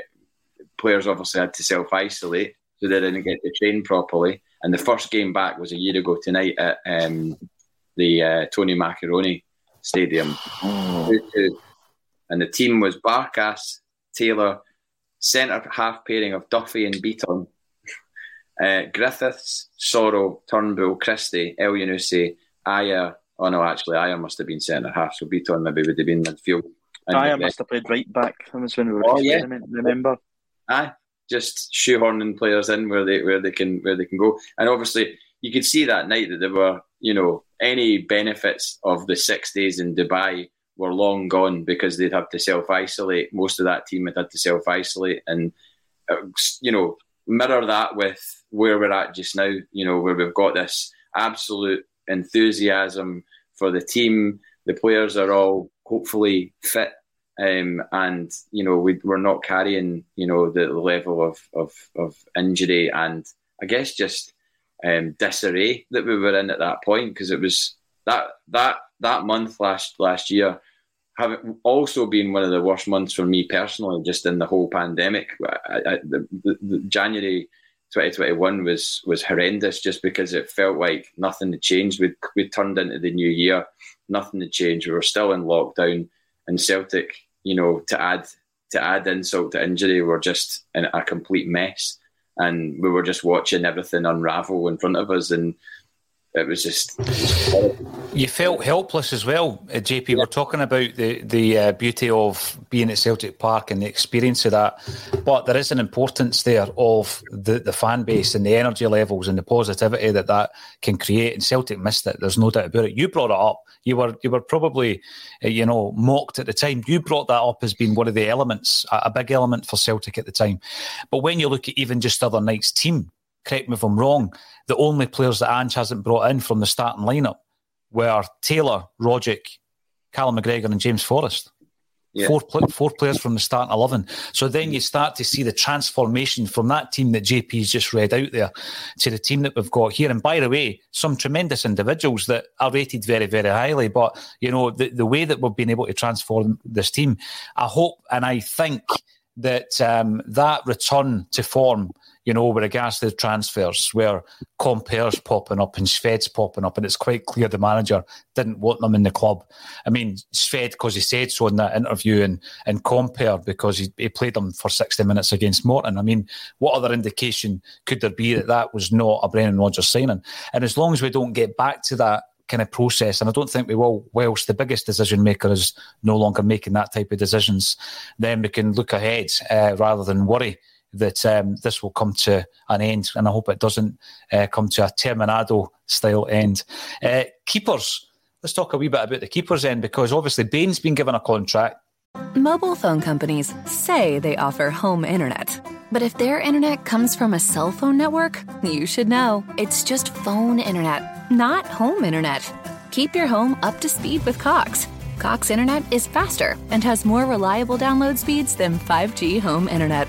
players obviously had to self isolate, so they didn't get to train properly. And the first game back was a year ago tonight at um, the uh, Tony Macaroni Stadium. Oh. And the team was Barkas, Taylor, centre half pairing of Duffy and Bitton, uh, Griffiths, Soro, Turnbull, Christie, Elyounoussi, Ajer. Oh no, actually, Ajer must have been centre half, so Bitton maybe would have been midfield. Ajer must have played right back. That was when we were oh, yeah. remember? Aye, just shoehorning players in where they where they can where they can go, and obviously you could see that night that there were you know any benefits of the six days in Dubai were long gone because they'd have to self isolate. Most of that team had had to self isolate, and uh, you know mirror that with where we're at just now. You know, where we've got this absolute enthusiasm for the team. The players are all hopefully fit, um, and you know we, we're not carrying you know the level of of, of injury and I guess just um, disarray that we were in at that point because it was that that that month last last year having also been one of the worst months for me personally, just in the whole pandemic. I, I, the, the, the January 2021 was was horrendous, just because it felt like nothing had changed. We we turned into the new year, nothing had changed. We were still in lockdown, and Celtic, you know, to add to add insult to injury, were just in a complete mess, and we were just watching everything unravel in front of us, and it was just. You felt helpless as well, uh, JP. Yeah. We're talking about the the uh, beauty of being at Celtic Park and the experience of that, but there is an importance there of the, the fan base and the energy levels and the positivity that that can create. And Celtic missed it. There's no doubt about it. You brought it up. You were you were probably uh, you know mocked at the time. You brought that up as being one of the elements, a, a big element for Celtic at the time. But when you look at even just other night's team, correct me if I'm wrong, the only players that Ange hasn't brought in from the starting lineup were Taylor, Rogic, Callum McGregor, and James Forrest. Yeah. Four, four players from the starting 11. So then you start to see the transformation from that team that JP's just read out there to the team that we've got here. And by the way, some tremendous individuals that are rated very, very highly. But, you know, the, the way that we've been able to transform this team, I hope and I think that um, that return to form you know, with regards to the transfers, where Compper's popping up and Shved's popping up, and it's quite clear the manager didn't want them in the club. I mean, Shved because he said so in that interview, and and Compper because he, he played them for sixty minutes against Morton. I mean, what other indication could there be that that was not a Brendan Rodgers signing? And as long as we don't get back to that kind of process, and I don't think we will. Whilst the biggest decision maker is no longer making that type of decisions, then we can look ahead uh, rather than worry that um, this will come to an end, and I hope it doesn't uh, come to a Terminado style end. Uh, keepers, let's talk a wee bit about the keepers end because obviously Bain's been given a contract. Mobile phone companies say they offer home internet. But if their internet comes from a cell phone network, you should know it's just phone internet, not home internet. Keep your home up to speed with Cox. Cox internet is faster and has more reliable download speeds than 5G home internet.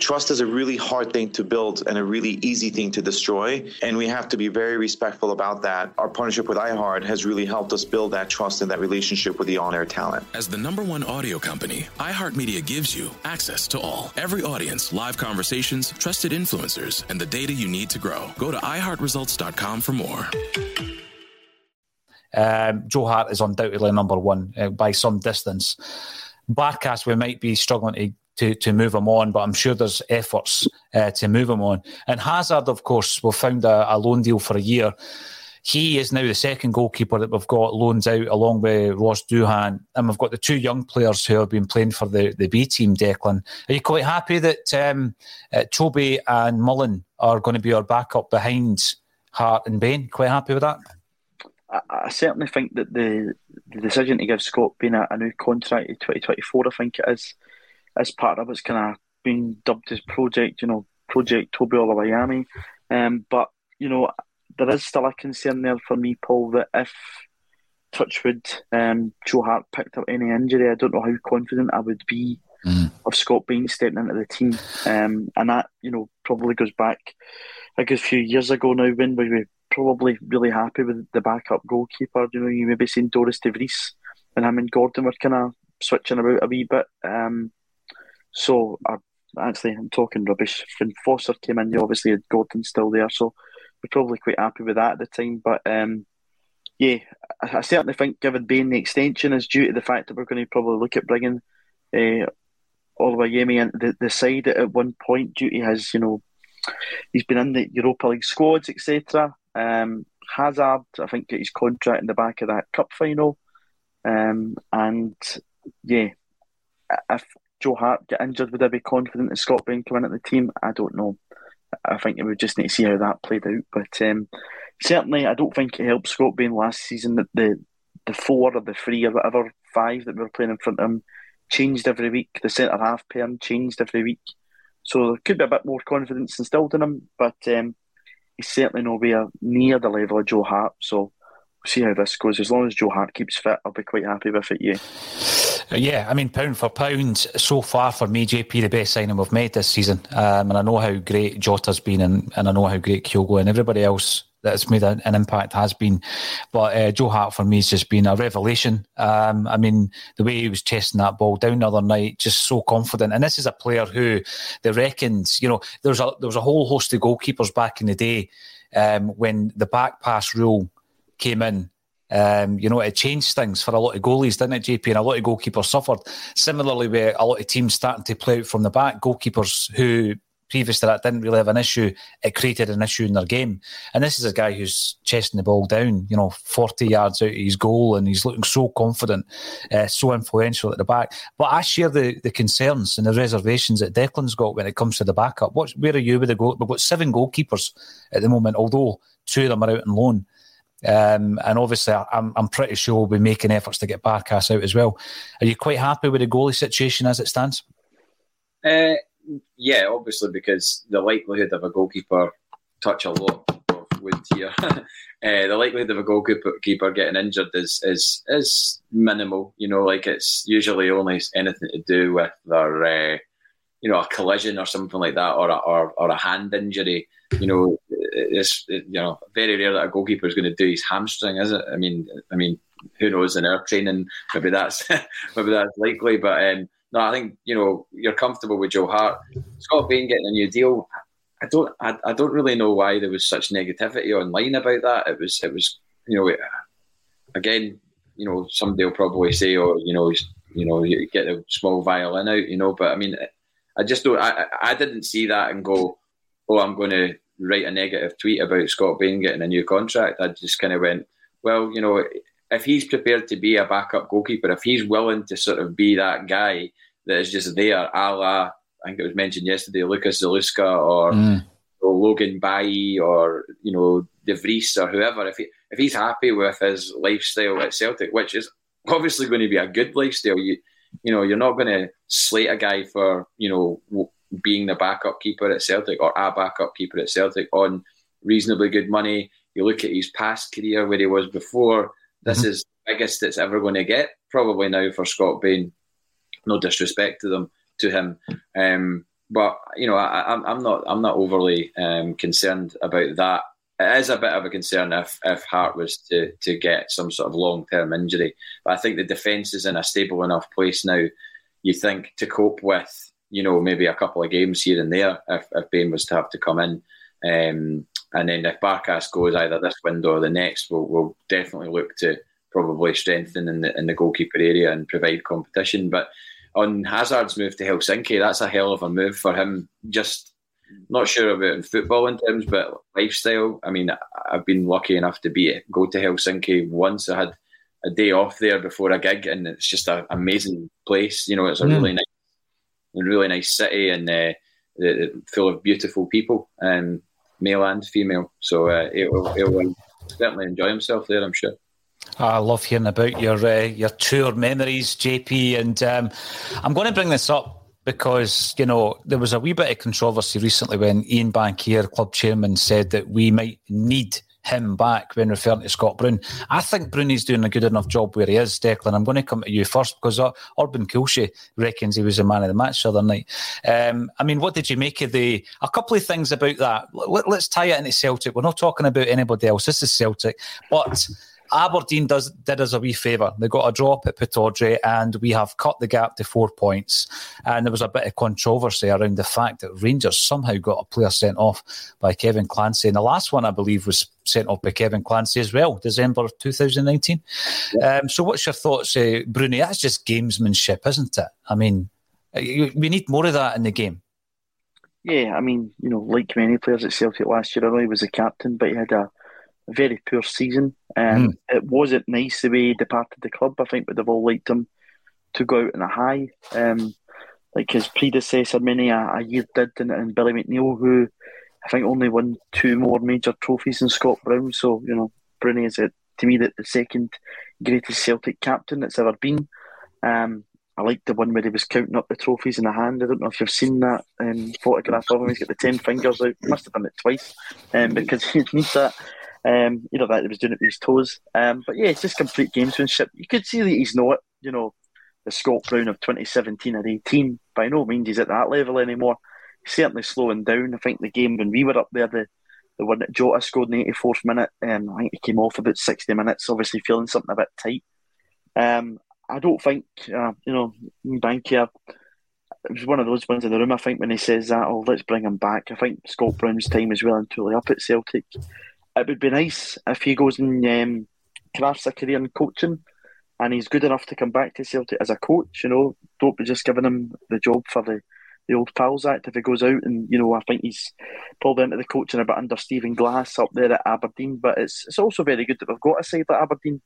Trust is a really hard thing to build and a really easy thing to destroy. And we have to be very respectful about that. Our partnership with iHeart has really helped us build that trust and that relationship with the on air talent. As the number one audio company, iHeartMedia gives you access to all. Every audience, live conversations, trusted influencers, and the data you need to grow. Go to iHeartResults.com for more. Um, Joe Hart is undoubtedly number one uh, by some distance. Barkas, we might be struggling to to, to move him on, but I'm sure there's efforts uh, to move him on. And Hazard, of course, we've found a, a, loan deal for a year. He is now the second goalkeeper that we've got loans out along with Ross Doohan. And we've got the two young players who have been playing for the, the B team, Declan. Are you quite happy that um, uh, Toby and Mullin are going to be our backup behind Hart and Bain? Quite happy with that? I, I certainly think that the, the decision to give Scott Bain a, a new contract in 2024, I think it is, as part of it's kind of been dubbed as Project, you know, Project Toby Oluwayemi. Um, but, you know, there is still a concern there for me, Paul, that if Touchwood, um, Joe Hart picked up any injury, I don't know how confident I would be mm. of Scott Bain stepping into the team. Um, and that, you know, probably goes back a good few years ago now when we were probably really happy with the backup goalkeeper. You know, you maybe seen Dorus de Vries and him and Gordon were kind of switching about a wee bit. Um, so actually I'm talking rubbish. When Foster came in, you obviously had Gordon still there, so we're probably quite happy with that at the time. But um, yeah, I, I, certainly think given Bain the extension is due to the fact that we're going to probably look at bringing uh, Oluwayemi in the, the side at one point due to his, you know, he's been in the Europa League squads, etc. Um, Hazard, I think, got his contract in the back of that cup final. Um, and yeah, if Joe Hart get injured, would I be confident that Scott Bain come in at the team? I don't know. I think we just need to see how that played out. But um, certainly, I don't think it helped Scott Bain last season that the the four or the three or whatever five that we were playing in front of him changed every week. The centre half pair changed every week. So there could be a bit more confidence instilled in him, but um, he's certainly nowhere near the level of Joe Hart. So see how this goes. As long as Joe Hart keeps fit, I'll be quite happy with it. Yeah. Yeah, I mean, pound for pound, so far for me, JP, the best signing we've made this season. Um, and I know how great Jota's been, and, and I know how great Kyogo and everybody else that's made an, an impact has been. But uh, Joe Hart for me has just been a revelation. Um, I mean, the way he was chasing that ball down the other night, just so confident. And this is a player who they reckons, you know, there was a there was a whole host of goalkeepers back in the day um, when the back pass rule came in. Um, you know, it changed things for a lot of goalies, didn't it, JP? And a lot of goalkeepers suffered. Similarly, with a lot of teams starting to play out from the back, goalkeepers who previous to that didn't really have an issue, it created an issue in their game. And this is a guy who's chesting the ball down, you know, 40 yards out of his goal, and he's looking so confident, uh, so influential at the back. But I share the, the concerns and the reservations that Declan's got when it comes to the backup. What, where are you with the goal? We've got seven goalkeepers at the moment, although two of them are out on loan. Um, and obviously, I'm, I'm pretty sure we'll be making efforts to get Barkas out as well. Are you quite happy with the goalie situation as it stands? Uh, yeah, obviously, because the likelihood of a goalkeeper touch a lot of wood here. uh, the likelihood of a goalkeeper getting injured is is is minimal. You know, like it's usually only anything to do with their, uh, you know, a collision or something like that, or a, or, or a hand injury. You know, it's you know very rare that a goalkeeper is going to do his hamstring, is it? I mean, I mean, who knows in our training? Maybe that's maybe that's likely, but. Um, no, I think you know you're comfortable with Joe Hart. Scott Bain getting a new deal. I don't. I, I don't really know why there was such negativity online about that. It was. It was. You know. Again, you know, somebody will probably say, or you know, you know, you get a small violin out," you know. But I mean, I just don't. I I didn't see that and go, "Oh, I'm going to write a negative tweet about Scott Bain getting a new contract." I just kind of went, "Well, you know, if he's prepared to be a backup goalkeeper, if he's willing to sort of be that guy that is just there, a la, I think it was mentioned yesterday, Lukasz Zaluska or, mm. or Logan Bailly or, you know, De Vries or whoever, if, he, if he's happy with his lifestyle at Celtic, which is obviously going to be a good lifestyle, you, you know, you're not going to slate a guy for, you know, being the backup keeper at Celtic or a backup keeper at Celtic on reasonably good money. You look at his past career where he was before this mm-hmm. is the biggest it's ever going to get, probably now for Scott Bain. No disrespect to them, to him, um, but you know, I, am not, I'm not overly um, concerned about that. It is a bit of a concern if if Hart was to to get some sort of long term injury, but I think the defence is in a stable enough place now. You think to cope with, you know, maybe a couple of games here and there if if Bain was to have to come in. Um, and then if Barkas goes either this window or the next, we'll, we'll definitely look to probably strengthen in the in the goalkeeper area and provide competition. But on Hazard's move to Helsinki, that's a hell of a move for him. Just not sure about in football in terms, but lifestyle. I mean, I've been lucky enough to be go to Helsinki once. I had a day off there before a gig, and it's just an amazing place. You know, it's a really nice, really nice city, and uh, full of beautiful people. And male and female. So uh, he'll, he'll certainly enjoy himself there, I'm sure. I love hearing about your uh, your tour memories, JP. And um, I'm going to bring this up because you know there was a wee bit of controversy recently when Ian Bankier, club chairman, said that we might need him back when referring to Scott Brown. I think Brownie's doing a good enough job where he is, Declan. I'm going to come to you first because Urban Kulshe reckons he was the man of the match the other night. Um, I mean, what did you make of the. A couple of things about that. Let, let's tie it into Celtic. We're not talking about anybody else. This is Celtic. But. Aberdeen does did us a wee favour. They got a drop at Pittodrie, and we have cut the gap to four points. And there was a bit of controversy around the fact that Rangers somehow got a player sent off by Kevin Clancy. And the last one, I believe, was sent off by Kevin Clancy as well, December 2019. Yeah. Um, so, what's your thoughts, uh, Bruni? That's just gamesmanship, isn't it? I mean, we need more of that in the game. Yeah, I mean, you know, like many players at Celtic last year, I know he was a captain, but he had a very poor season. Um, mm. It wasn't nice the way he departed the club. I think we'd have all liked him to go out in a high, um, like his predecessor many a, a year did, and, and Billy McNeill, who I think only won two more major trophies than Scott Brown. So you know, Bruni is it to me the, the second greatest Celtic captain that's ever been. Um, I like the one where he was counting up the trophies in the hand. I don't know if you've seen that um, photograph of him. He's got the ten fingers out. Must have done it twice um, because he needs that. Um, you know that he was doing it with his toes. Um, but yeah, it's just complete gamesmanship. You could see that he's not, you know, the Scott Brown of 2017 or 18. By no means he's at that level anymore. He's certainly slowing down. I think the game when we were up there, the the one that Jota scored in the 84th minute, um, I think he came off about 60 minutes, obviously feeling something a bit tight. Um, I don't think, uh, you know, Bankier, it was one of those ones in the room, I think, when he says that, oh, let's bring him back. I think Scott Brown's time is well and truly up at Celtic. It would be nice if he goes and um, crafts a career in coaching and he's good enough to come back to Celtic as a coach, you know, don't be just giving him the job for the, the old Pals Act if he goes out and, you know, I think he's probably into the coaching a bit under Stephen Glass up there at Aberdeen, but it's it's also very good that we've got a side like Aberdeen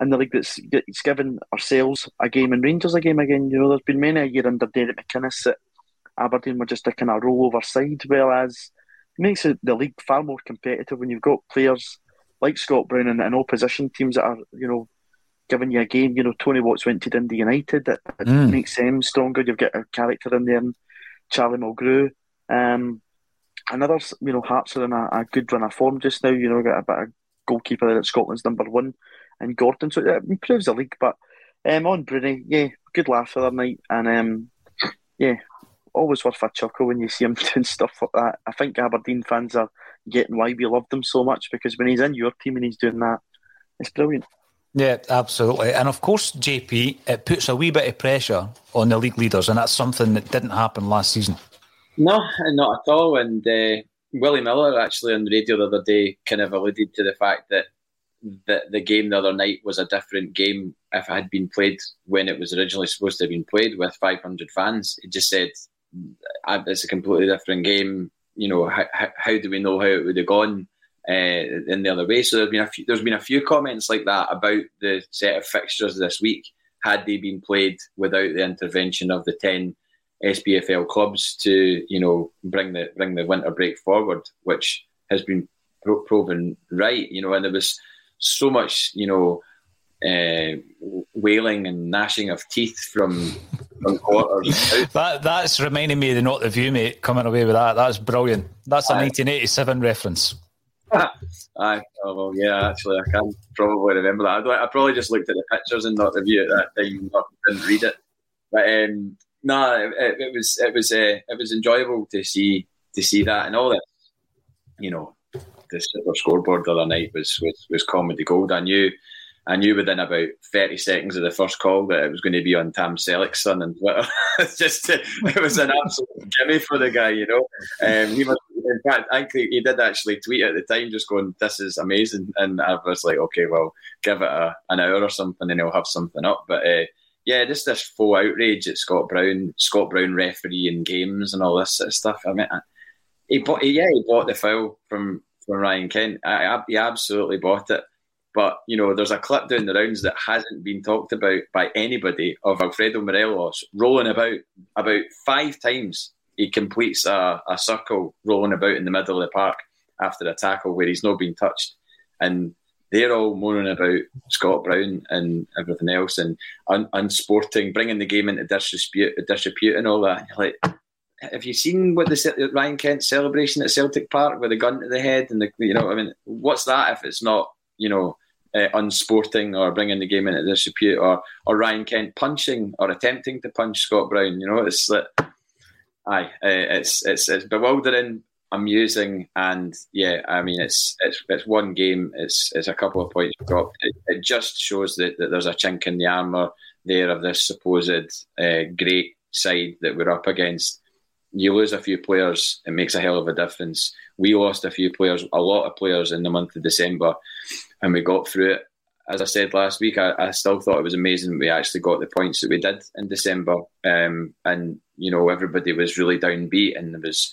in the league that's it's given ourselves a game and Rangers a game again. You know, there's been many a year under Derek McInnes that Aberdeen were just a kind of rollover side, whereas makes the league far more competitive when you've got players like Scott Brown and, and opposition teams that are, you know, giving you a game. You know, Tony Watts went to Dundee United. That, mm. makes them stronger. You've got a character in there, and Charlie Mulgrew. Um, another, you know, Hearts are in a, a, good run of form just now. You know, got a bit of goalkeeper there at Scotland's number one and Gordon. So it improves the league. But um, on Broony, yeah, good laugh the other night. And um, yeah, always worth a chuckle when you see him doing stuff like that. I think Aberdeen fans are getting why we love them so much because when he's in your team and he's doing that, it's brilliant. Yeah, absolutely. And of course, JP, it puts a wee bit of pressure on the league leaders, and that's something that didn't happen last season. No, not at all. And uh, Willie Miller actually on the radio the other day kind of alluded to the fact that the, the game the other night was a different game if it had been played when it was originally supposed to have been played with 500 fans. He just said it's a completely different game. You know, how, how do we know how it would have gone uh, in the other way? So there's been a few, there's been a few comments like that about the set of fixtures this week. Had they been played without the intervention of the 10 SPFL clubs to, you know, bring the bring the winter break forward, which has been pro- proven right. You know, and there was so much, you know, uh, wailing and gnashing of teeth from. that that's reminding me of the not the view, mate. Coming away with that, that's brilliant. That's a 1987 reference. Aye, oh, well, yeah, actually, I can probably remember that. I, I, probably just looked at the pictures and not the view at that time, and not, didn't read it. But um, no, it, it, was it was uh, it was enjoyable to see to see that and all that. You know, the super scoreboard the other night was was, was comedy gold. I knew I knew within about 30 seconds of the first call that it was going to be on Tam Selleck's son on Twitter. just, it was an absolute gimme for the guy, you know. Um, he was, in fact, I he did actually tweet at the time just going, this is amazing. And I was like, okay, well, give it a, an hour or something and he'll have something up. But uh, yeah, just this full outrage at Scott Brown, Scott Brown refereeing games and all this sort of stuff. I mean, he bought, yeah, he bought the file from from Ryan Kent. I, I, he absolutely bought it. But you know, there's a clip down the rounds that hasn't been talked about by anybody of Alfredo Morelos rolling about about five times. He completes a, a circle rolling about in the middle of the park after a tackle where he's not been touched, and they're all moaning about Scott Brown and everything else and un- unsporting, bringing the game into disrepute, disrepute and all that. Like, have you seen what the Ryan Kent celebration at Celtic Park with the gun to the head and the you know I mean what's that if it's not you know uh, unsporting or bringing the game into disrepute or or Ryan Kent punching or attempting to punch Scott Brown you know it's aye uh, it's it's it's bewildering amusing and yeah I mean it's it's it's one game it's it's a couple of points dropped it, it just shows that, that there's a chink in the armour there of this supposed uh, great side that we're up against you lose a few players, it makes a hell of a difference. We lost a few players, a lot of players in the month of December, and we got through it. As I said last week, I, I still thought it was amazing we actually got the points that we did in December. Um, and, you know, everybody was really downbeat and there was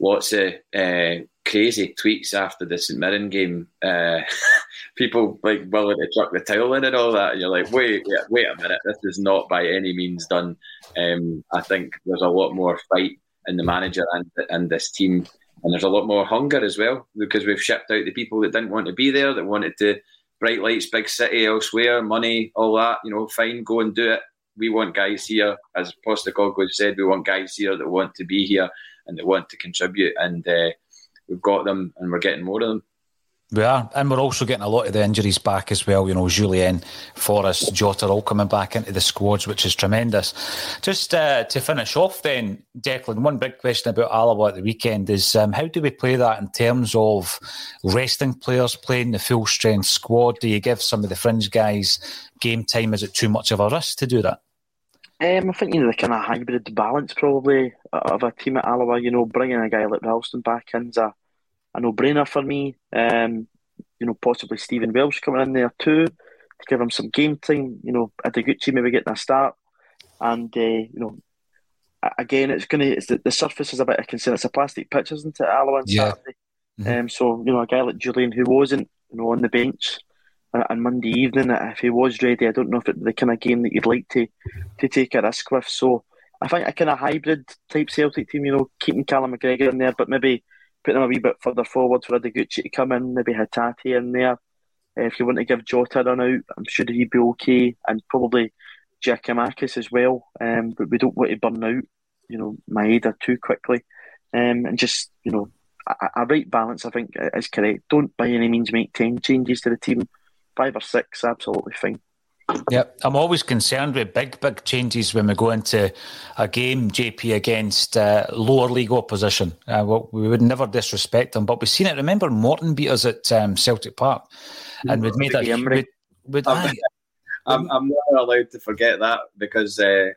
lots of uh, crazy tweets after the St Mirren game. Uh, people like willing to chuck the towel in and all that, and you're like, wait, wait, wait a minute, this is not by any means done. Um, I think there's a lot more fight in the manager and and this team, and there's a lot more hunger as well because we've shipped out the people that didn't want to be there, that wanted to bright lights, big city elsewhere, money, all that. You know, fine, go and do it. We want guys here, as Postecoglou said, we want guys here that want to be here and that want to contribute, and uh, we've got them, and we're getting more of them. We are, and we're also getting a lot of the injuries back as well. You know, Jullien, Forrest, Jota all coming back into the squads, which is tremendous. Just uh, to finish off, then, Declan, one big question about Alloa at the weekend is um, how do we play that in terms of resting players playing the full strength squad? Do you give some of the fringe guys game time? Is it too much of a risk to do that? Um, I think you know the kind of hybrid balance probably of a team at Alloa. You know, bringing a guy like Ralston back in's a a no-brainer for me. Um, you know, possibly Stephen Welsh coming in there too to give him some game time. You know, Ideguchi maybe getting a start, and uh, you know, again, it's gonna. It's the, the surface is a bit of concern. It's a plastic pitch, isn't it, Alloa on yeah. Saturday? Mm-hmm. Um, so you know, a guy like Jullien who wasn't, you know, on the bench on Monday evening, if he was ready, I don't know if it's the kind of game that you'd like to to take a risk with. So I think a kind of hybrid type Celtic team, you know, keeping Callum McGregor in there, but maybe put them a wee bit further forward for Ideguchi to come in, maybe Hatate in there. Uh, if you want to give Jota a run out, I'm sure he'd be okay, and probably Giakoumakis as well. Um, but we don't want to burn out, you know, Maeda too quickly. Um, and just, you know, a, a right balance, I think, is correct. Don't by any means make 10 changes to the team. Five or six, absolutely fine. Yep, I'm always concerned with big, big changes when we go into a game, JP, against uh, lower league opposition. Uh, well, we would never disrespect them, but we've seen it. Remember, Morton beat us at um, Celtic Park, and we'd made a. We'd, we'd, I'm, I'm, I'm, not allowed to forget that because uh,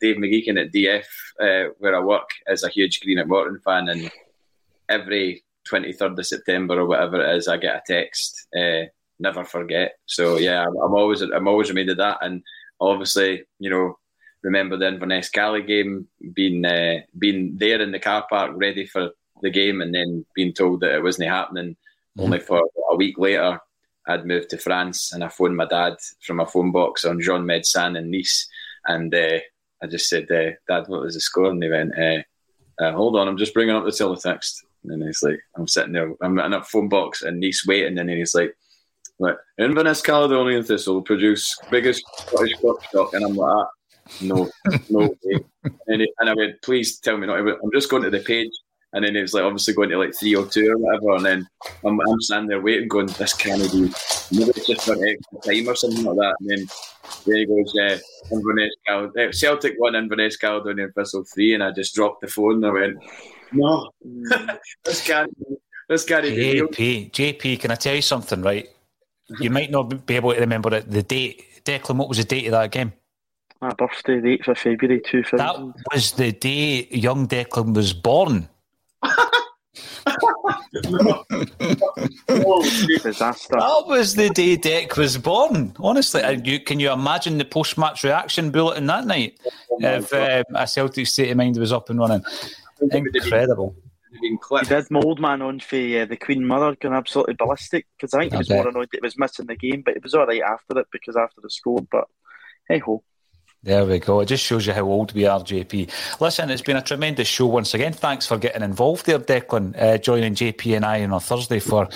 Dave McGeechan at DF, uh, where I work, is a huge Greenock Morton fan, and every 23rd of September or whatever it is, I get a text uh, never forget. So yeah, I'm, always I'm always reminded of that, and obviously, you know, remember the Inverness Caley game, being uh, being there in the car park, ready for the game, and then being told that it wasn't happening. Mm-hmm. Only for a week later, I'd moved to France, and I phoned my dad from a phone box on Jean Médecin in Nice, and uh, I just said, uh, "Dad, what was the score?" And he went, uh, uh, "Hold on, I'm just bringing up the teletext." And he's like, I'm sitting there, I'm in a phone box in Nice waiting, and then he's like, like Inverness Caledonian Thistle produce biggest Scottish Cup shock, and I'm like, ah, no, no way. And, it, and I went, please tell me not. I'm just going to the page, and then it was like obviously going to like three or two or whatever, and then I'm, I'm standing there waiting, going, this can't be. Maybe it's just for extra time or something like that. And then there he goes, yeah, Inverness Cal- eh, Celtic one, Inverness Caledonian Thistle three, and I just dropped the phone and I went, no, this can't. This can't be. JP, JP, can I tell you something, right? You might not be able to remember it. The date, Declan. What was the date of that game? My birthday, the eighth of February, two thousand. That was the day young Declan was born. disaster. That was the day Dec was born. Honestly, and you can you imagine the post-match reaction bulletin that night oh if um, a Celtic state of mind was up and running? Incredible. He did my old man on for uh, the Queen Mother going absolutely ballistic because I think he was more annoyed that it was missing the game, but it was all right after it because after the score. But hey ho. There we go. It just shows you how old we are, JP. Listen, it's been a tremendous show once again. Thanks for getting involved there, Declan, uh, joining JP and I on a Thursday for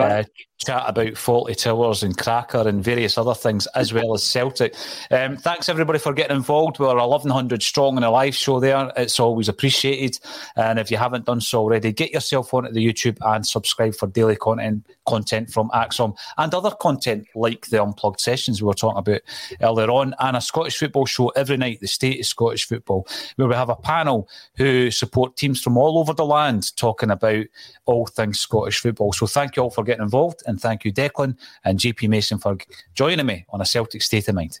uh, chat about Fawlty Towers and Cracker and various other things, as well as Celtic. Um, thanks everybody for getting involved. We're 1100 strong in a live show there. It's always appreciated. And if you haven't done so already, get yourself onto the YouTube and subscribe for daily content content from ACSOM and other content like the unplugged sessions we were talking about earlier on, and a Scottish football show every night, the state of Scottish football, where we have a panel who support teams from all over the land talking about all things Scottish football. So thank you all for getting involved and thank you, Declan and JP Mason, for joining me on a Celtic State of Mind.